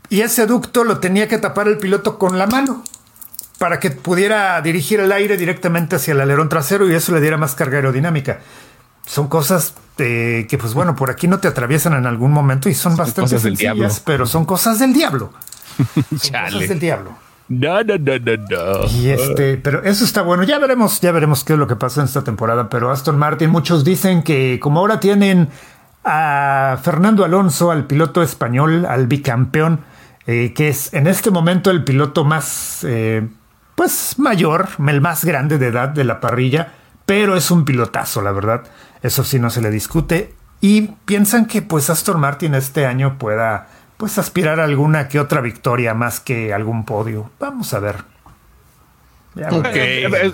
y ese ducto lo tenía que tapar el piloto con la mano para que pudiera dirigir el aire directamente hacia el alerón trasero y eso le diera más carga aerodinámica. Son cosas eh, que, pues bueno, por aquí no te atraviesan en algún momento y son, bastante sencillas, pero son cosas del diablo. son cosas del diablo. No, no, no, no, no. Y este, pero eso está bueno. Ya veremos, ya veremos qué es lo que pasa en esta temporada. Pero Aston Martin, muchos dicen que como ahora tienen a Fernando Alonso, al piloto español, al bicampeón, eh, que es en este momento el piloto más, eh, pues mayor, el más grande de edad de la parrilla, pero es un pilotazo, la verdad. Eso sí no se le discute. Y piensan que pues Aston Martin este año pueda pues aspirar a alguna que otra victoria más que algún podio. Vamos a ver. Eh, eh,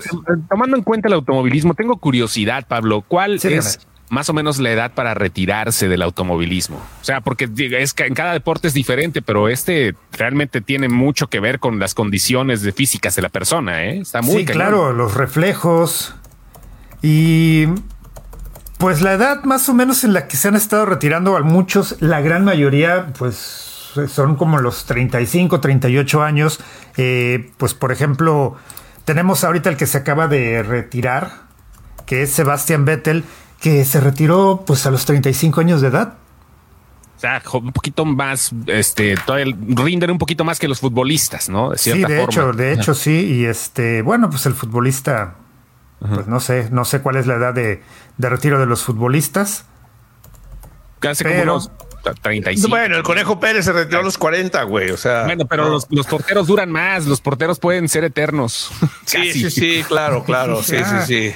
tomando en cuenta el automovilismo, tengo curiosidad, Pablo. ¿Cuál es más o menos la edad para retirarse del automovilismo? O sea, porque es que en cada deporte es diferente, pero este realmente tiene mucho que ver con las condiciones de físicas de la persona. ¿eh? Está muy sí, claro, los reflejos y pues la edad más o menos en la que se han estado retirando a muchos, la gran mayoría, pues son como los 35, 38 años. Eh, pues por ejemplo, tenemos ahorita el que se acaba de retirar, que es Sebastian Vettel, que se retiró pues a los 35 años de edad. O sea, un poquito más, este, todavía rinden un poquito más que los futbolistas, ¿no? De sí, de hecho, de hecho sí. Y este, bueno, pues el futbolista pues no sé, no sé cuál es la edad de, retiro de los futbolistas. Casi como unos 35. Bueno, el Conejo Pérez se retiró a los 40, güey. O sea. Bueno, pero los, porteros duran más. Los porteros pueden ser eternos. Sí, sí, sí, claro, claro. Sí, sí, sí.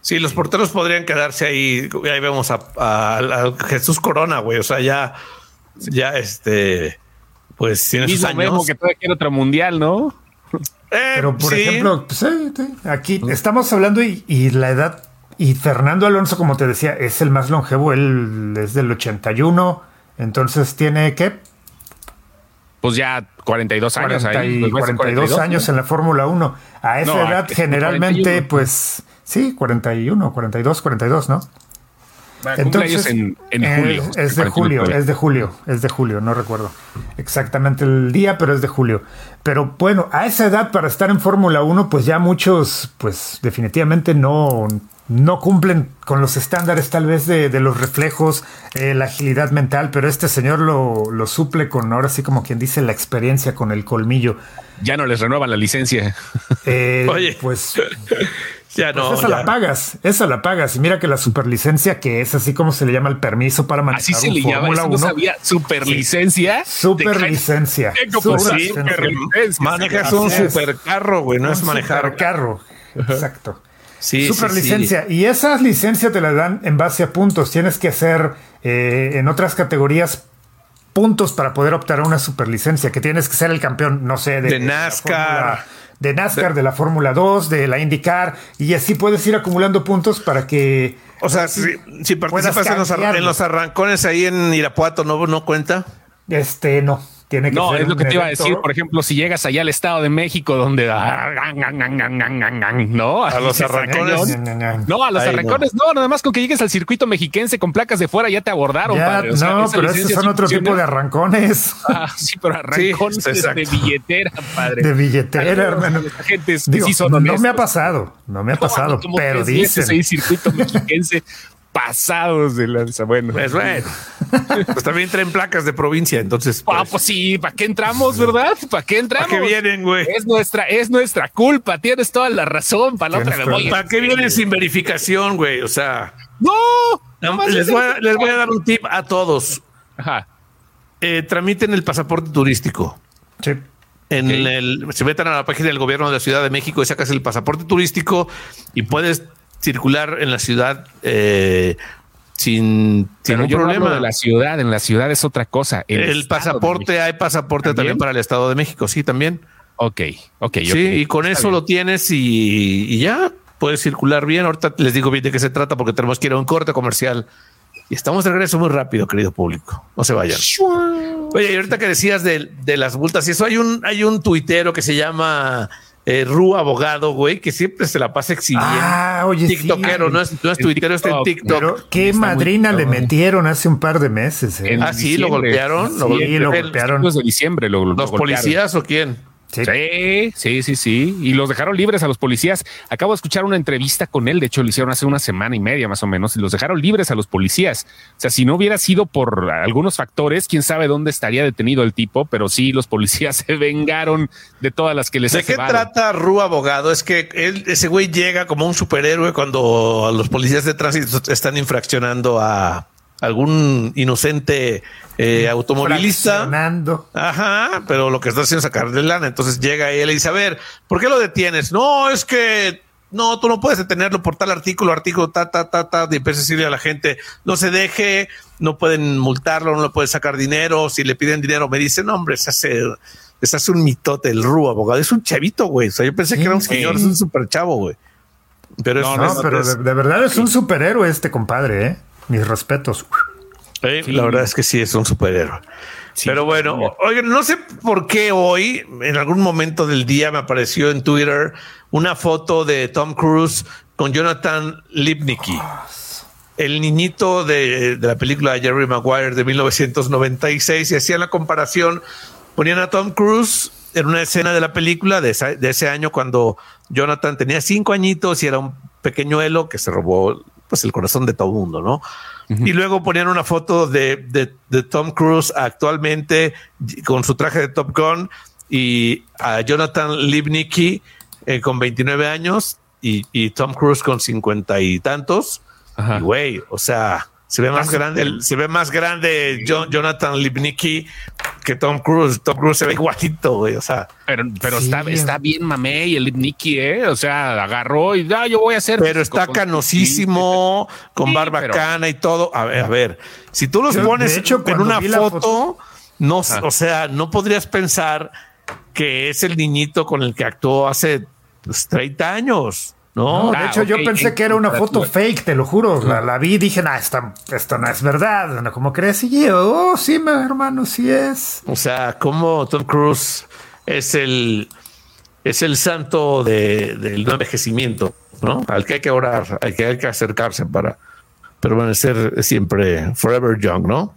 Sí, los porteros podrían quedarse ahí. Ahí vemos a, Jesús Corona, güey. O sea, ya, ya este, pues tiene sus años. que todavía quiere otro mundial, ¿no? Eh, Pero por ejemplo, pues, aquí estamos hablando y, la edad, y Fernando Alonso, como te decía, es el más longevo, él es del 81, entonces tiene que... Pues ya 42 años 42, años en la Fórmula 1. A esa edad generalmente, pues sí, 41, 42, 42, ¿no? Entonces, en, julio. Es de julio, es de julio, es de julio, no recuerdo exactamente el día, pero es de julio. Pero bueno, a esa edad para estar en Fórmula 1, pues ya muchos, pues definitivamente no, no cumplen con los estándares tal vez de, los reflejos, eh, la agilidad mental, pero este señor lo, lo suple con ahora sí como quien dice la experiencia con el colmillo. Ya no les renuevan la licencia. Eh, Oye, pues ya pues no. esa la pagas, esa la pagas. Y mira que la superlicencia, que es así como se le llama el permiso para manejar así se le llama, no sabía, superlicencia. Superlicencia. Manejas un supercarro, güey, no es manejar. carro. Exacto. Sí, superlicencia. Y esas licencias te las dan en base a puntos. Tienes que hacer eh, en otras categorías puntos para poder optar a una superlicencia, que tienes que ser el campeón, no sé, de, NASCAR de NASCAR, de la Fórmula 2, de la IndyCar, y así puedes ir acumulando puntos para que... O sea, si, participas en los, arrancones ahí en Irapuato, ¿no, ¿no cuenta? Este, no. Tiene que No, ser es lo que te iba a decir. Por ejemplo, si llegas allá al Estado de México, donde. ¿No? A los arrancones. No, a los Ay, arrancones, no. nada más con que llegues al circuito mexiquense con placas de fuera ya te abordaron, Ya, padre. O sea, no, pero esos son otro tipo de arrancones. Ah, sí, pero arrancones Sí, de billetera, padre. De billetera, hermano. Digo, sí son no, no me ha pasado, no me ha No, pasado, como pero dicen. circuito mexiquense pasados de lanza. Bueno, Pues bueno, pues también traen placas de provincia, entonces. Ah, Pues, pues sí, ¿para qué entramos, verdad? ¿Para qué ¿Para entramos? qué vienen, güey? Es nuestra, es nuestra culpa. Tienes toda la razón. Para la otra Tienes me voy. toda- ¿Para qué vienen sin verificación, güey? O sea, No, nada más les es voy, a, les voy a dar un tip a todos. Ajá. Eh, tramiten el pasaporte turístico. Sí. En el, se metan a la página del gobierno de la Ciudad de México y sacas el pasaporte turístico y puedes circular en la ciudad eh, sin, sin hablo problema. de la ciudad. En la ciudad es otra cosa. el pasaporte, hay pasaporte también? ¿También? para el Estado de México, sí, también. Ok, ok. Sí, y con Está eso bien. lo tienes y, y ya puedes circular bien. Ahorita les digo bien de qué se trata porque tenemos que ir a un corte comercial. Y estamos de regreso muy rápido, querido público. No se vayan. Oye, y ahorita que decías de, de las multas y eso, hay un, hay un tuitero que se llama eh, Ru Abogado, güey, que siempre se la pasa exhibiendo. Ah, oye, sí. TikTokero, no es, no es tuitero, está en TikTok. Pero qué Está madrina le metieron hace un par de meses. eh. Ah, sí, lo golpearon. lo Sí, golpearon. lo golpearon. Los de diciembre lo, lo ¿Los golpearon. policías o quién? Sí. Sí, sí, sí, sí. Y los dejaron libres a los policías. Acabo de escuchar una entrevista con él. De hecho, lo hicieron hace una semana y media más o menos. Y los dejaron libres a los policías. O sea, si no hubiera sido por algunos factores, quién sabe dónde estaría detenido el tipo. Pero sí, los policías se vengaron de todas las que les ¿De qué trata Ru Abogado? Es que él, ese güey llega como un superhéroe cuando los policías de tránsito están infraccionando a algún inocente eh, automovilista. Ajá, pero lo que está haciendo es sacarle lana. Entonces llega él y le dice, a ver, ¿por qué lo detienes? No, es que no, tú no puedes detenerlo por tal artículo, artículo, ta, ta, ta, ta, y empieza a decirle a la gente, no se deje, no pueden multarlo, no le pueden sacar dinero, si le piden dinero, me dicen, no, hombre, se hace, se hace un mitote el Ru, abogado, es un chavito, güey, o sea, yo pensé que era un Sí. señor, es un super chavo, güey. Pero No, es, No, es- pero es- de, de verdad es un superhéroe este compadre, ¿eh? Mis respetos. Eh, Sí. La verdad es que sí es un superhéroe. Sí, Pero bueno, oigan, no sé por qué hoy, en algún momento del día, me apareció en Twitter una foto de Tom Cruise con Jonathan Lipnicki, el niñito de, de la película Jerry Maguire de 1996, y hacían la comparación, ponían a Tom Cruise en una escena de la película de, esa- de ese año cuando Jonathan tenía cinco añitos y era un pequeñuelo que se robó pues el corazón de todo el mundo, ¿no? Y luego ponían una foto de, de- de Tom Cruise actualmente con su traje de Top Gun y a Jonathan Lipnicki eh, con 29 años y, y Tom Cruise con 50 y tantos. Güey, o sea, se ve más grande, el- se ve más grande Jo- Jonathan Lipnicki que Tom Cruise. Tom Cruise se ve igualito, güey. O sea, Pero, pero Sí. está, está bien mamey el Nicky, ¿eh? O sea, agarró y ah, yo voy a hacer. pero está con- canosísimo, con Sí, barbacana y todo. A ver, a ver, si tú los Yo, pones de hecho, en una foto, foto- no, Ah. o sea, no podrías pensar que es el niñito con el que actuó hace pues, 30 años, ¿no? De Ah, hecho, yo pensé en que era una foto fake, te lo juro. La, la vi y dije, nah, esta- esto no es verdad. No, ¿Cómo crees? Y yo, oh, sí, mi hermano, sí es. O sea, como Tom Cruise es el es el santo de- del no envejecimiento, ¿no? Al que hay que orar, al que hay que acercarse para permanecer siempre forever young, ¿no?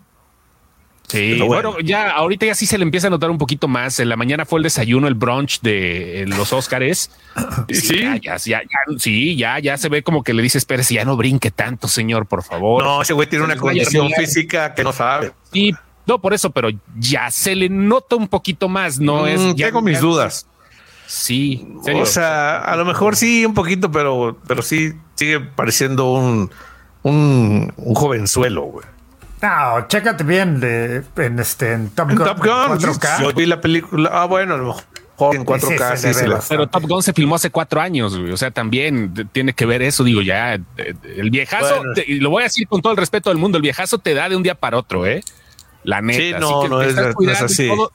Sí, bueno. bueno. ya ahorita ya sí se le empieza a notar un poquito más. En la mañana fue el desayuno, el brunch de eh, los Óscares. Sí. ya, ya, ya, ya, sí, ya, ya se ve como que le dice, espérese, ya no brinque tanto, señor, por favor. No, ese güey tiene una condición física que no sabe. Sí, no por eso, pero ya se le nota un poquito más, no es. Mm, ya- tengo mis dudas. Sí, serio. O sea, a lo mejor sí, un poquito, pero, pero sí sigue pareciendo un, un, un jovenzuelo, güey. No, chécate bien de, en, este, en Top En Gun, Top Gun, 4K. yo vi la película. Ah, bueno, a lo mejor en 4K Sí, sí bastante. Pero Top Gun se filmó hace cuatro años, güey. o sea, también tiene que ver eso. Digo, ya el viejazo, Bueno. te- y lo voy a decir con todo el respeto del mundo, el viejazo te da de un día para otro, ¿eh? La neta. Sí, Así no, que no es- no así. todo.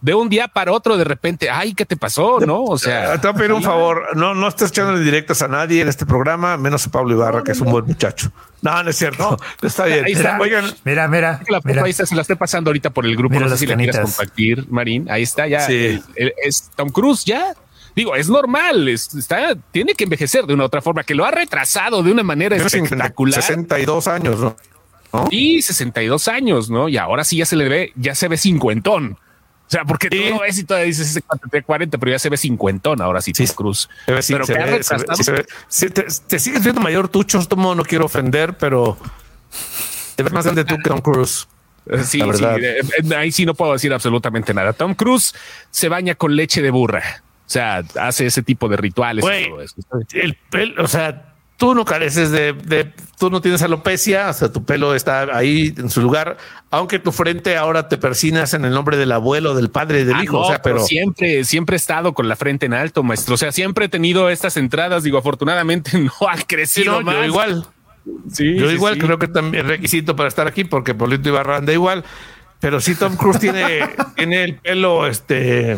De un día para otro, de repente, ay, ¿qué te pasó? No, o sea, te voy a pedir un favor. No, no estés echándole directas a nadie en este programa, menos a Pablo Ibarra, que es un buen muchacho. No, no es cierto. Está bien. Ahí está. Oigan, mira, mira. La mira. Ahí está, se la estoy pasando ahorita por el grupo. Mira no sé las si la quieres compartir, Marín. Ahí está, ya. Sí. El- el- es Tom Cruise, ya. Digo, es normal, es- está, tiene que envejecer de una u otra forma, que lo ha retrasado de una manera Tiene espectacular. 62 años, ¿no? Y 62 años, ¿no? Y ahora sí ya se le ve, ya se ve cincuentón. O sea, porque tú lo ves y todavía dices ese cuate tiene 40, pero ya se ve cincuentón ahora sí, Sí. Ve, sí, pero se ve, se ve, retrasado. sí, se ve. Sí, te, te sigues viendo mayor tú, Chostomo, no quiero ofender, pero te ves más grande tú que Tom Cruise. Eh, Sí, sí, eh, eh, ahí sí no puedo decir absolutamente nada. Tom Cruise se baña con leche de burra. O sea, hace ese tipo de rituales. y todo eso. el o sea, tú no careces de, de- tú no tienes alopecia, o sea, tu pelo está ahí en su lugar, aunque tu frente ahora te persinas en el nombre del abuelo, del padre y del Ah, hijo, no, o sea, pero siempre, siempre he estado con la frente en alto, maestro. O sea, siempre he tenido estas entradas. Digo, afortunadamente no sí, crecido no, más. yo igual, Sí, yo sí, igual sí. creo que también requisito para estar aquí porque Polito Ibarra anda igual, pero sí Tom Cruise tiene, tiene el pelo, este,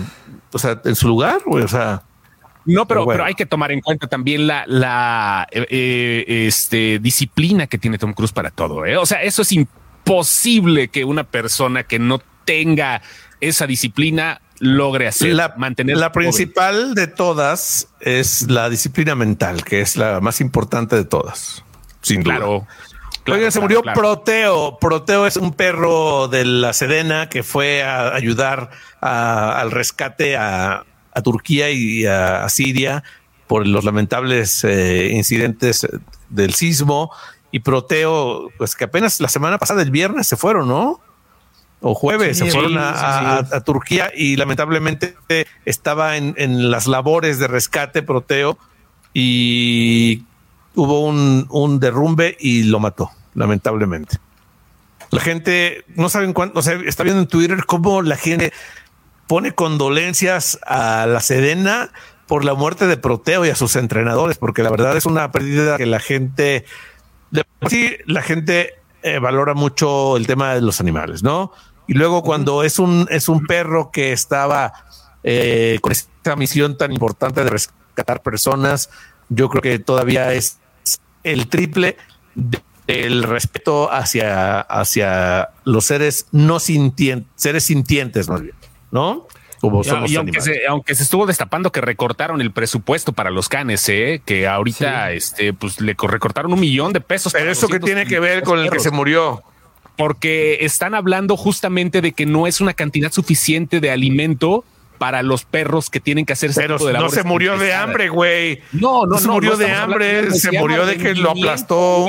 o sea, en su lugar, güey, o sea, No, pero, Pero bueno. pero hay que tomar en cuenta también la, la eh, eh, este, disciplina que tiene Tom Cruise para todo. ¿eh? O sea, eso es imposible que una persona que no tenga esa disciplina logre hacer, la, mantener la joven. principal de todas es la disciplina mental, que es la más importante de todas, sin duda. Claro. claro, Oigan, se claro, murió claro. Proteo. Proteo es un perro de la Sedena que fue a ayudar a- al rescate a, a Turquía y a, Siria por los lamentables eh, incidentes del sismo. Y Proteo, pues que apenas la semana pasada, el viernes, se fueron, ¿no? O jueves, Sí, se fueron sí, a, sí, a- sí. a Turquía y lamentablemente estaba en, en las labores de rescate Proteo y hubo un, un derrumbe y lo mató, lamentablemente. La gente no saben cuánto, o sea, está viendo en Twitter cómo la gente pone condolencias a la Sedena por la muerte de Proteo y a sus entrenadores, porque la verdad es una pérdida que la gente, de sí, la gente eh, valora mucho el tema de los animales, ¿no? Y luego cuando es un es un perro que estaba eh, con esta misión tan importante de rescatar personas, yo creo que todavía es el triple de- del respeto hacia, hacia los seres no sintientes, seres sintientes más bien, ¿no? Como los y aunque animales. se, aunque se estuvo destapando que recortaron el presupuesto para los canes, ¿eh? que ahorita este, pues le co- recortaron un millón de pesos. Pero eso que 200 tiene que ver con el que se murió. porque están hablando justamente de que no es una cantidad suficiente de alimento para los perros que tienen que hacer ese Pero de no se murió de hambre, güey. No, no, se no, murió no de hambre, se murió de que lo aplastó.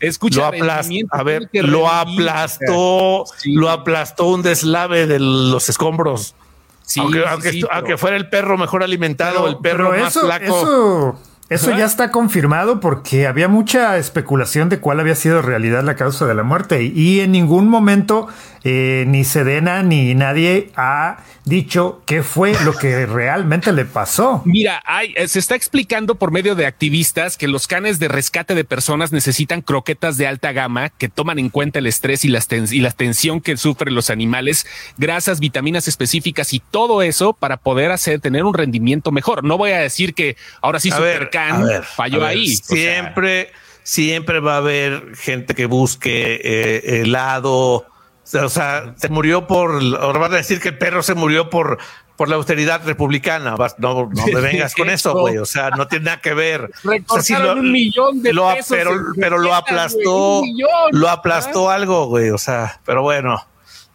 Escucha, Lo aplastó, a ver, lo aplastó, Sí. lo aplastó un deslave de los escombros. Sí, aunque, sí, aunque, sí, estu- pero- aunque fuera el perro mejor alimentado, el perro más eso, flaco. Eso, eso ya está confirmado porque había mucha especulación de cuál había sido en realidad la causa de la muerte y en ningún momento eh, ni Sedena ni nadie ha dicho qué fue lo que realmente le pasó. Mira, hay, eh, se está explicando por medio de activistas que los canes de rescate de personas necesitan croquetas de alta gama que toman en cuenta el estrés y, las y la tensión que sufren los animales, grasas, vitaminas específicas y todo eso para poder hacer tener un rendimiento mejor. No voy a decir que ahora sí A Supercan ver, falló a ver, ahí. O sea, Siempre, siempre va a haber gente que busque eh, helado. O sea, se murió por. Ahora van a decir que el perro se murió por, por la austeridad republicana. No, no me vengas con eso, güey. O sea, no tiene nada que ver. O sea, sí Recortaron un millón de lo- pesos pero, pero lo aplastó. millón. lo aplastó algo, güey. O sea, pero bueno,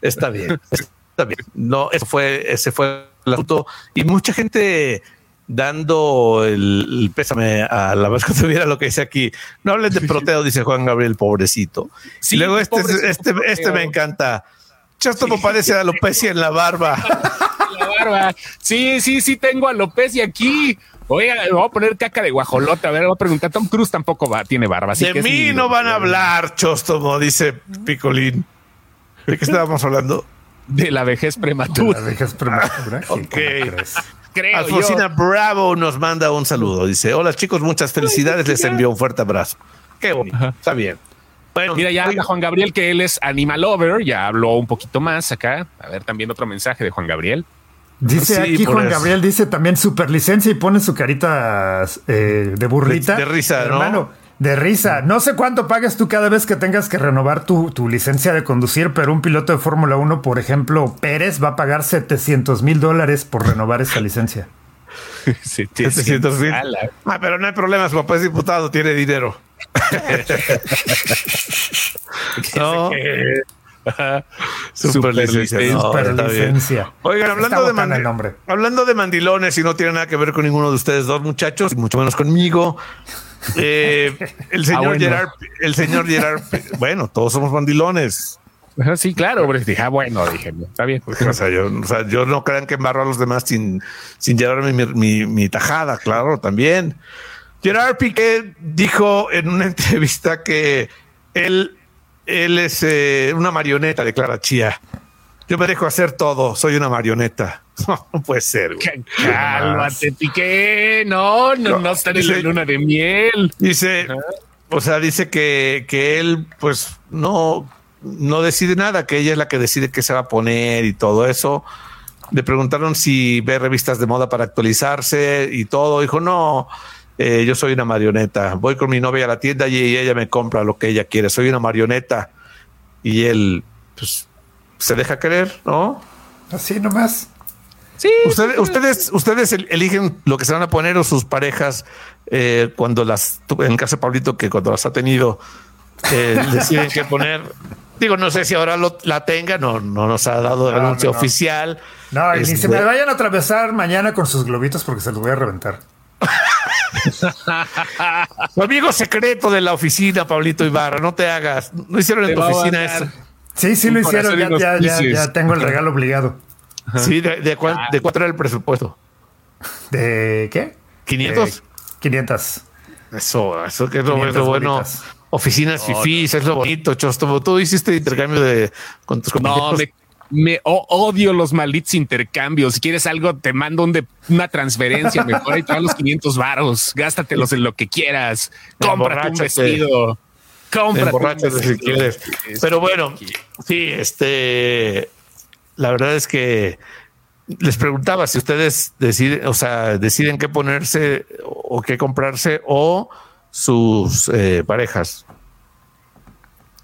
está bien. Está bien. No, eso fue, ese fue el asunto. Y mucha gente dando el, el pésame a la vez que tuviera lo que dice aquí. No hablen de proteo, dice Juan Gabriel, pobrecito. Sí, y luego este, pobrecito este, este me encanta. Chasto me parece a alopecia en la barba. la barba. Sí, sí, sí, tengo alopecia aquí. Oiga, le voy a poner caca de guajolote. A ver, voy a preguntar. Tom Cruise tampoco va, tiene barba. así de que mí mi- no van a hablar, Chostomo, dice Picolín. ¿De qué estábamos hablando? De la vejez De prematura. la vejez prematura. Sí, ¿cómo Ok. Creo Alfonsina yo. Bravo nos manda un saludo. Dice: Hola chicos, muchas felicidades. Les envío un fuerte abrazo. Qué bonito. Está bien. Bueno, mira, ya habla Juan Gabriel, que él es animal lover, ya habló un poquito más acá. A ver, también otro mensaje de Juan Gabriel. Dice aquí Juan Gabriel, dice también superlicencia y pone su carita eh, de burrita. De, risa, Hermano, De risa. No sé cuánto pagas tú cada vez que tengas que renovar tu, tu licencia de conducir, pero un piloto de Fórmula 1, por ejemplo, Pérez, va a pagar 700 mil dólares por renovar esa licencia. 700 mil. Ah, pero no hay problema, su papá es diputado, tiene dinero. no. Super licencia. Oigan, hablando de, hablando de mandilones y no tiene nada que ver con ninguno de ustedes dos muchachos, y mucho menos conmigo. Eh, el ah, señor Gerard, el señor Gerard, bueno, todos somos mandilones. Sí, claro, dije, ah, bueno, dije, está bien. O sea, yo, no crean que embarro a los demás sin, sin llevarme mi, mi tajada, claro, también. Gerard Piqué dijo en una entrevista que él, él es eh, una marioneta, declara Chía. Yo me dejo hacer todo, soy una marioneta. No, puede ser. Cálmate, Piqué. No, no, no, está en la luna de miel. Dice, o sea, dice que, que él, pues, no, no decide nada, que ella es la que decide qué se va a poner y todo eso. Le preguntaron si ve revistas de moda para actualizarse y todo. Dijo, no, eh, yo soy una marioneta, voy con mi novia a la tienda y ella me compra lo que ella quiere, soy una marioneta. Y él, pues, se deja querer, ¿no? Así nomás. Sí. Ustedes, ustedes, ustedes eligen lo que se van a poner o sus parejas eh, cuando las, en el caso de Pablito, que cuando las ha tenido, eh, deciden qué poner. Digo, no sé si ahora la tenga, no, no nos ha dado el anuncio oficial. No, y ni se este, me vayan a atravesar mañana con sus globitos porque se los voy a reventar. Tu amigo secreto de la oficina, Pablito Ibarra, no te hagas. No hicieron en tu oficina eso. Sí, sí lo hicieron. Ya, ya, ya, tengo el regalo obligado. Sí, ¿de, de, cuánto era el presupuesto? ¿De qué? ¿500? 500. Eso, eso que es lo, bueno. Oficinas oh, fifís, es lo bonito, Chosto. Tú hiciste intercambio de con tus compañeros. No, me odio los malditos intercambios. Si quieres algo, te mando un de, una transferencia. Mejor ahí te los 500 varos. Gástatelos en lo que quieras. Cómprate un vestido. Cómprate si quieres. Pero bueno, sí, este, la verdad es que les preguntaba si ustedes deciden, o sea, deciden qué ponerse o qué comprarse o sus eh, parejas.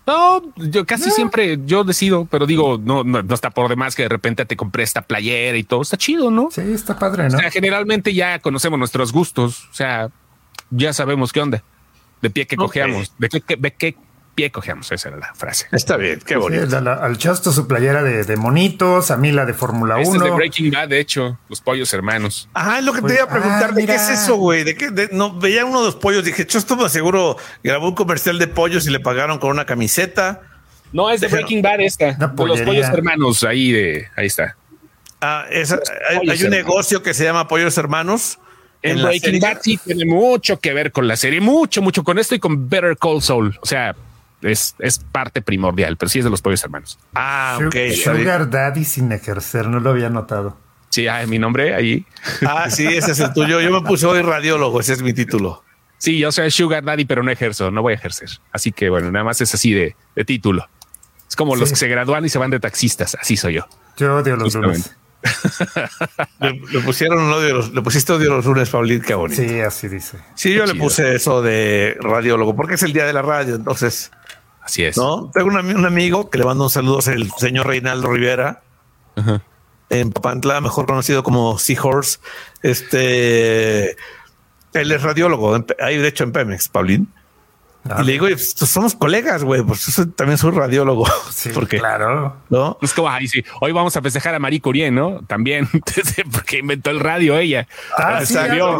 No, yo casi siempre yo decido, pero digo, no, no, está por demás que de repente te compré esta playera y todo. Está chido, ¿no? Sí, está padre, ¿no? O sea, generalmente ya conocemos nuestros gustos. O sea, ya sabemos qué onda. De pie que cojeamos, de qué, de qué pie cogemos, esa era la frase. Está bien, qué bonito. al Chasto su playera de, monitos, a mí la de Fórmula 1. Este es de Breaking Bad, de hecho, los pollos hermanos. Ajá, es lo que te iba a pues, preguntar, ¿de qué es eso, güey? ¿De qué? no, veía uno de los pollos, dije, Chasto me seguro grabó un comercial de pollos y le pagaron con una camiseta. No, es de Breaking Bad esta, de los pollos hermanos, ahí de, ahí está. Ah, hay, un negocio que se llama Pollos Hermanos. En, Breaking Bad sí tiene mucho que ver con la serie, mucho, mucho con esto y con Better Call Saul. O sea, es, es parte primordial, pero sí es de los pollos hermanos. Ah, ok. Sugar Daddy sin ejercer, no lo había notado. Sí, ah, mi nombre ahí. Ah, sí, ese es el tuyo. Yo me puse hoy radiólogo, ese es mi título. Sí, yo soy Sugar Daddy, pero no ejerzo, no voy a ejercer. Así que bueno, nada más es así de, de título. Es como los que se gradúan y se van de taxistas. Así soy yo. Yo odio los lunes. Le, pusieron odio los, le pusiste odio los lunes, Paulín, qué bonito. Sí, así dice. Sí, yo le puse eso de radiólogo porque es el día de la radio. Entonces, Así es. ¿no? Tengo un, amigo que le mando un saludo, es el señor Reinaldo Rivera. En Papantla, mejor conocido como Seahorse. Este, él es radiólogo, ahí de hecho en Pemex, Paulín. Ah, y le digo, pues, somos colegas, güey, pues también soy radiólogo. Sí, porque, claro. ¿no? Es como, ahí sí, hoy vamos a festejar a Marie Curie, ¿no? También, porque inventó el radio ella. Ah, sí,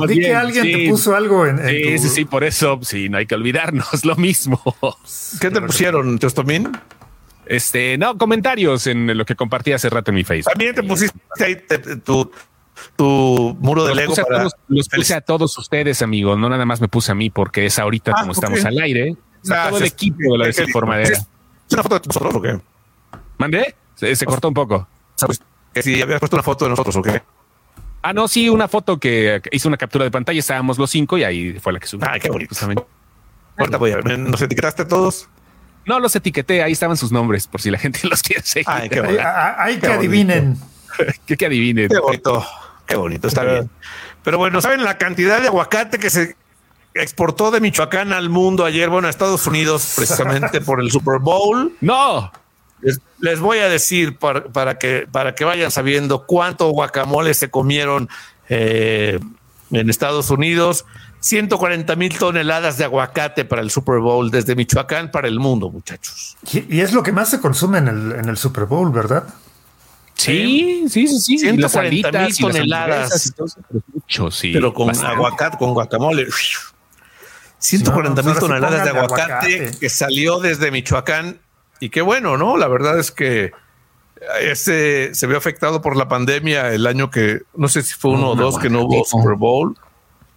vi que alguien te puso algo en, Sí, sí, sí, por eso, sí, no hay que olvidarnos, lo mismo. ¿Qué te pusieron, Tostomín? Este, no, comentarios en lo que compartí hace rato en mi Facebook. También te pusiste ahí tu, tu muro de Lego. los puse a todos ustedes, amigos. No nada más me puse a mí porque es ahorita ah, como estamos al aire. Está todo el equipo de la desinformadera. ¿Es una foto de nosotros o qué? ¿Mandé? Se, cortó un poco. Que si habías puesto una foto de nosotros o qué. Ah, no, sí, una foto que hizo una captura de pantalla. Estábamos los cinco y ahí fue la que subí. Ah, qué bonito. Ahorita voy a ver. ¿Nos etiquetaste a todos? No los etiqueté, ahí estaban sus nombres, por si la gente los quiere seguir. Ay, qué bonito. hay que Qué adivinen. que, que adivinen. Qué bonito. Qué bonito, está bien. Pero bueno, ¿saben la cantidad de aguacate que se exportó de Michoacán al mundo ayer? Bueno, a Estados Unidos, precisamente por el Super Bowl. No, Les, les voy a decir para, para que, para que vayan sabiendo cuánto guacamole se comieron eh, en Estados Unidos. 140 mil toneladas de aguacate para el Super Bowl desde Michoacán para el mundo, muchachos. Y, y es lo que más se consume en el, en el Super Bowl, ¿verdad? Sí, sí, sí, sí. 140 Las alitas mil toneladas. mucho, sí. pero con bastante. aguacate, con guacamole. 140 mil No, pues toneladas de aguacate, aguacate. que salió desde Michoacán. Y qué bueno, ¿no? La verdad es que este se vio afectado por la pandemia el año que, no sé si fue uno o dos que no hubo. Super Bowl.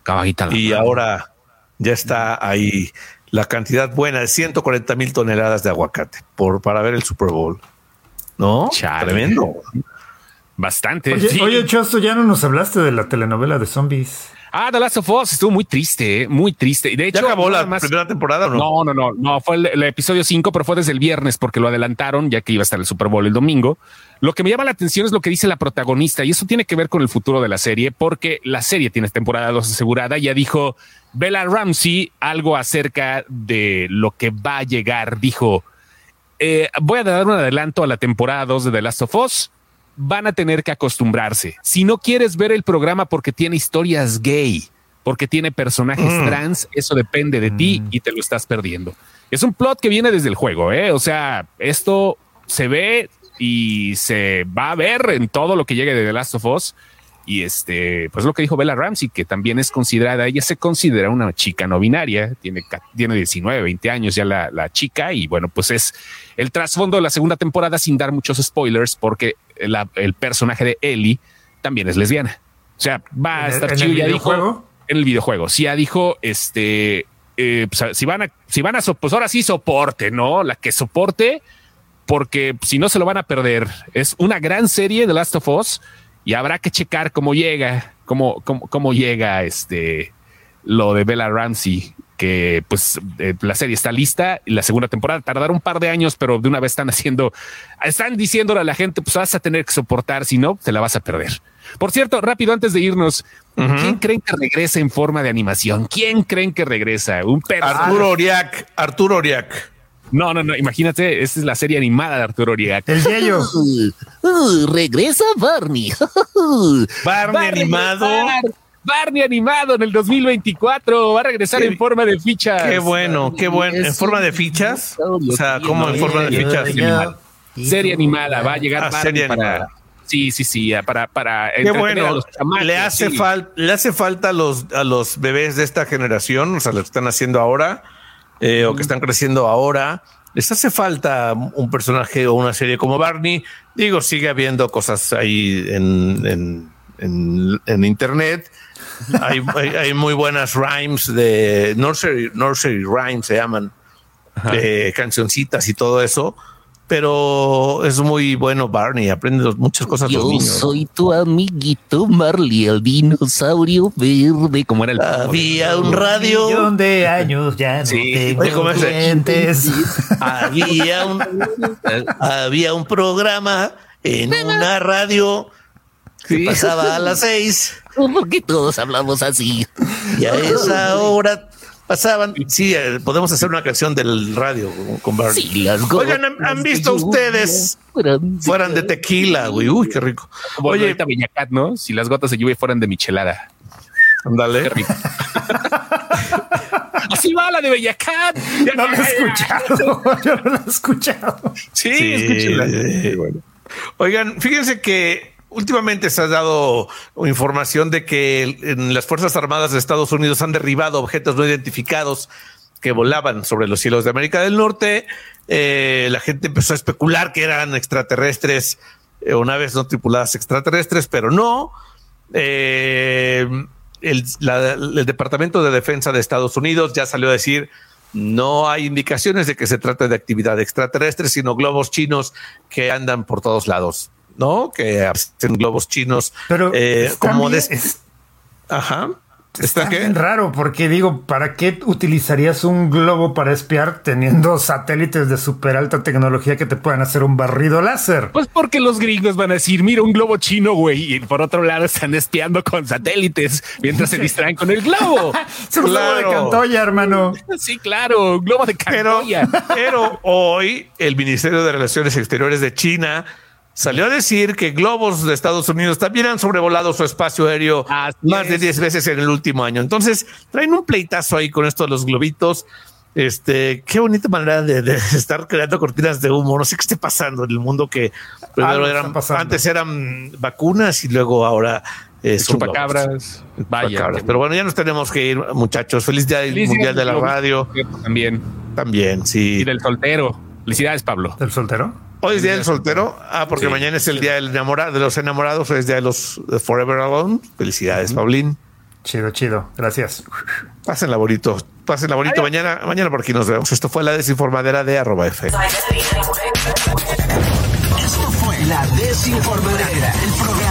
Caballita la Y mano. ahora ya está ahí la cantidad buena de 140 mil toneladas de aguacate por, para ver el Super Bowl. ¿No? Chale. Tremendo. Bastante. Oye, sí. oye, Chosto, ya no nos hablaste de la telenovela de zombies. Ah, The Last of Us estuvo muy triste, eh, muy triste. Y de ¿Ya hecho, acabó la más- primera temporada o no? No, no, no, no, fue el, el episodio 5, pero fue desde el viernes porque lo adelantaron ya que iba a estar el Super Bowl el domingo. Lo que me llama la atención es lo que dice la protagonista y eso tiene que ver con el futuro de la serie porque la serie tiene temporada 2 asegurada. Ya dijo Bella Ramsey algo acerca de lo que va a llegar. Dijo, eh, voy a dar un adelanto a la temporada 2 de The Last of Us. Van a tener que acostumbrarse. Si no quieres ver el programa porque tiene historias gay, porque tiene personajes trans, eso depende de ti y te lo estás perdiendo. Es un plot que viene desde el juego, ¿eh? O sea, esto se ve y se va a ver en todo lo que llegue de The Last of Us. Y este, pues lo que dijo Bella Ramsey, que también es considerada, ella se considera una chica no binaria, tiene, tiene 19, 20 años ya la, la chica, y bueno, pues es el trasfondo de la segunda temporada sin dar muchos spoilers, porque la- el personaje de Ellie también es lesbiana. O sea, va a ¿En el- estar en chido, el ya dijo en el videojuego. Sí, ya dijo, este, eh, pues, si van a, si van a, pues ahora sí soporte, ¿no? La que soporte, porque si no se lo van a perder. Es una gran serie de Last of Us y habrá que checar cómo llega, cómo, cómo, cómo llega este, lo de Bella Ramsey, que pues eh, la serie está lista y la segunda temporada tardará un par de años, pero de una vez están haciendo, están diciéndole a la gente, pues vas a tener que soportar, si no, te la vas a perder. Por cierto, rápido antes de irnos, ¿quién creen que regresa en forma de animación? ¿Quién creen que regresa? Un perro. Arturo Oriac, Arturo Oriac. No, no, no, imagínate, esta es la serie animada de Arturo Oriac. El Yello. Uh, regresa Barney. Barney animado. Barney animado en el 2024 va a regresar Qué- en forma de fichas. Qué bueno, qué bueno. ¿En forma de fichas? O sea, ¿cómo en forma de fichas? Serie animada, va a llegar Ah, Barney serie para. animada. Sí, sí, sí, para, para Qué a bueno. los chamacos, Le hace, sí. fal- le hace falta a los, a los bebés de esta generación, o sea, lo que están haciendo ahora, eh, o que están creciendo ahora. Les hace falta un personaje o una serie como Barney. Digo, sigue habiendo cosas ahí en, en, en- en internet. Hay, hay, hay muy buenas rhymes de nursery, nursery rhymes se llaman, de cancioncitas y todo eso. Pero es muy bueno Barney, aprende muchas cosas los Yo niños. soy tu amiguito Marley, el dinosaurio verde. Como era el. Había un radio, Millón de años ya no Sí. tengo había un, había un programa en una radio que pasaba a las seis Porque todos hablamos así. y a esa hora pasaban. Sí, eh, podemos hacer una canción del radio con- Barney. Oigan, ¿han- ¿han gotas visto ustedes fueran- de tequila, güey. Uy, qué rico. Como Oye, ahorita Bellacat, ¿no? Si las gotas de lluvia fueran de michelada. Ándale. Así va la de Bellacat. No lo he escuchado. Yo no lo he escuchado. Sí, Sí. escúchenla. Sí, bueno. Oigan, fíjense que últimamente se ha dado información de que las Fuerzas Armadas de Estados Unidos han derribado objetos no identificados que volaban sobre los cielos de América del Norte. Eh, la gente empezó a especular que eran extraterrestres eh, o naves no tripuladas extraterrestres, pero no. Eh, el, el Departamento de Defensa de Estados Unidos ya salió a decir no hay indicaciones de que se trate de actividad extraterrestre, sino globos chinos que andan por todos lados, ¿no? Que hacen globos chinos Pero eh, está como bien, de... es- Ajá. Está, ¿Está qué? bien raro, porque digo, ¿para qué utilizarías un globo para espiar teniendo satélites de súper alta tecnología que te puedan hacer un barrido láser? Pues porque los gringos van a decir, mira un globo chino, güey, y por otro lado están espiando con satélites mientras se distraen con el globo. Es un globo de. Cantoya, hermano. Sí, claro, un globo de Pero, Cantoya. pero hoy el Ministerio de Relaciones Exteriores de China salió a decir que globos de Estados Unidos también han sobrevolado su espacio aéreo Así más de es. 10 veces en el último año. Entonces traen un pleitazo ahí con esto de los globitos. Este, qué bonita manera de, de estar creando cortinas de humo. No sé qué esté pasando en el mundo que primero eran, antes eran vacunas y luego ahora eh, son globos. Chupacabras. Vaya. Chupacabras. Pero bueno, ya nos tenemos que ir, muchachos. Feliz día Feliz mundial día de la radio. También. También, sí. Y del soltero. Felicidades, Pablo. ¿Del soltero? Hoy es día del soltero. Ah, porque Sí. mañana es el día del enamorado, de los enamorados. Hoy es día de los de Forever Alone. Felicidades, Paulín. Chido, chido. Gracias. Pásenla bonito. Pásenla bonito. Mañana, mañana por aquí nos vemos. Esto fue la desinformadera de arroba F. Esto fue La Desinformadera, el programa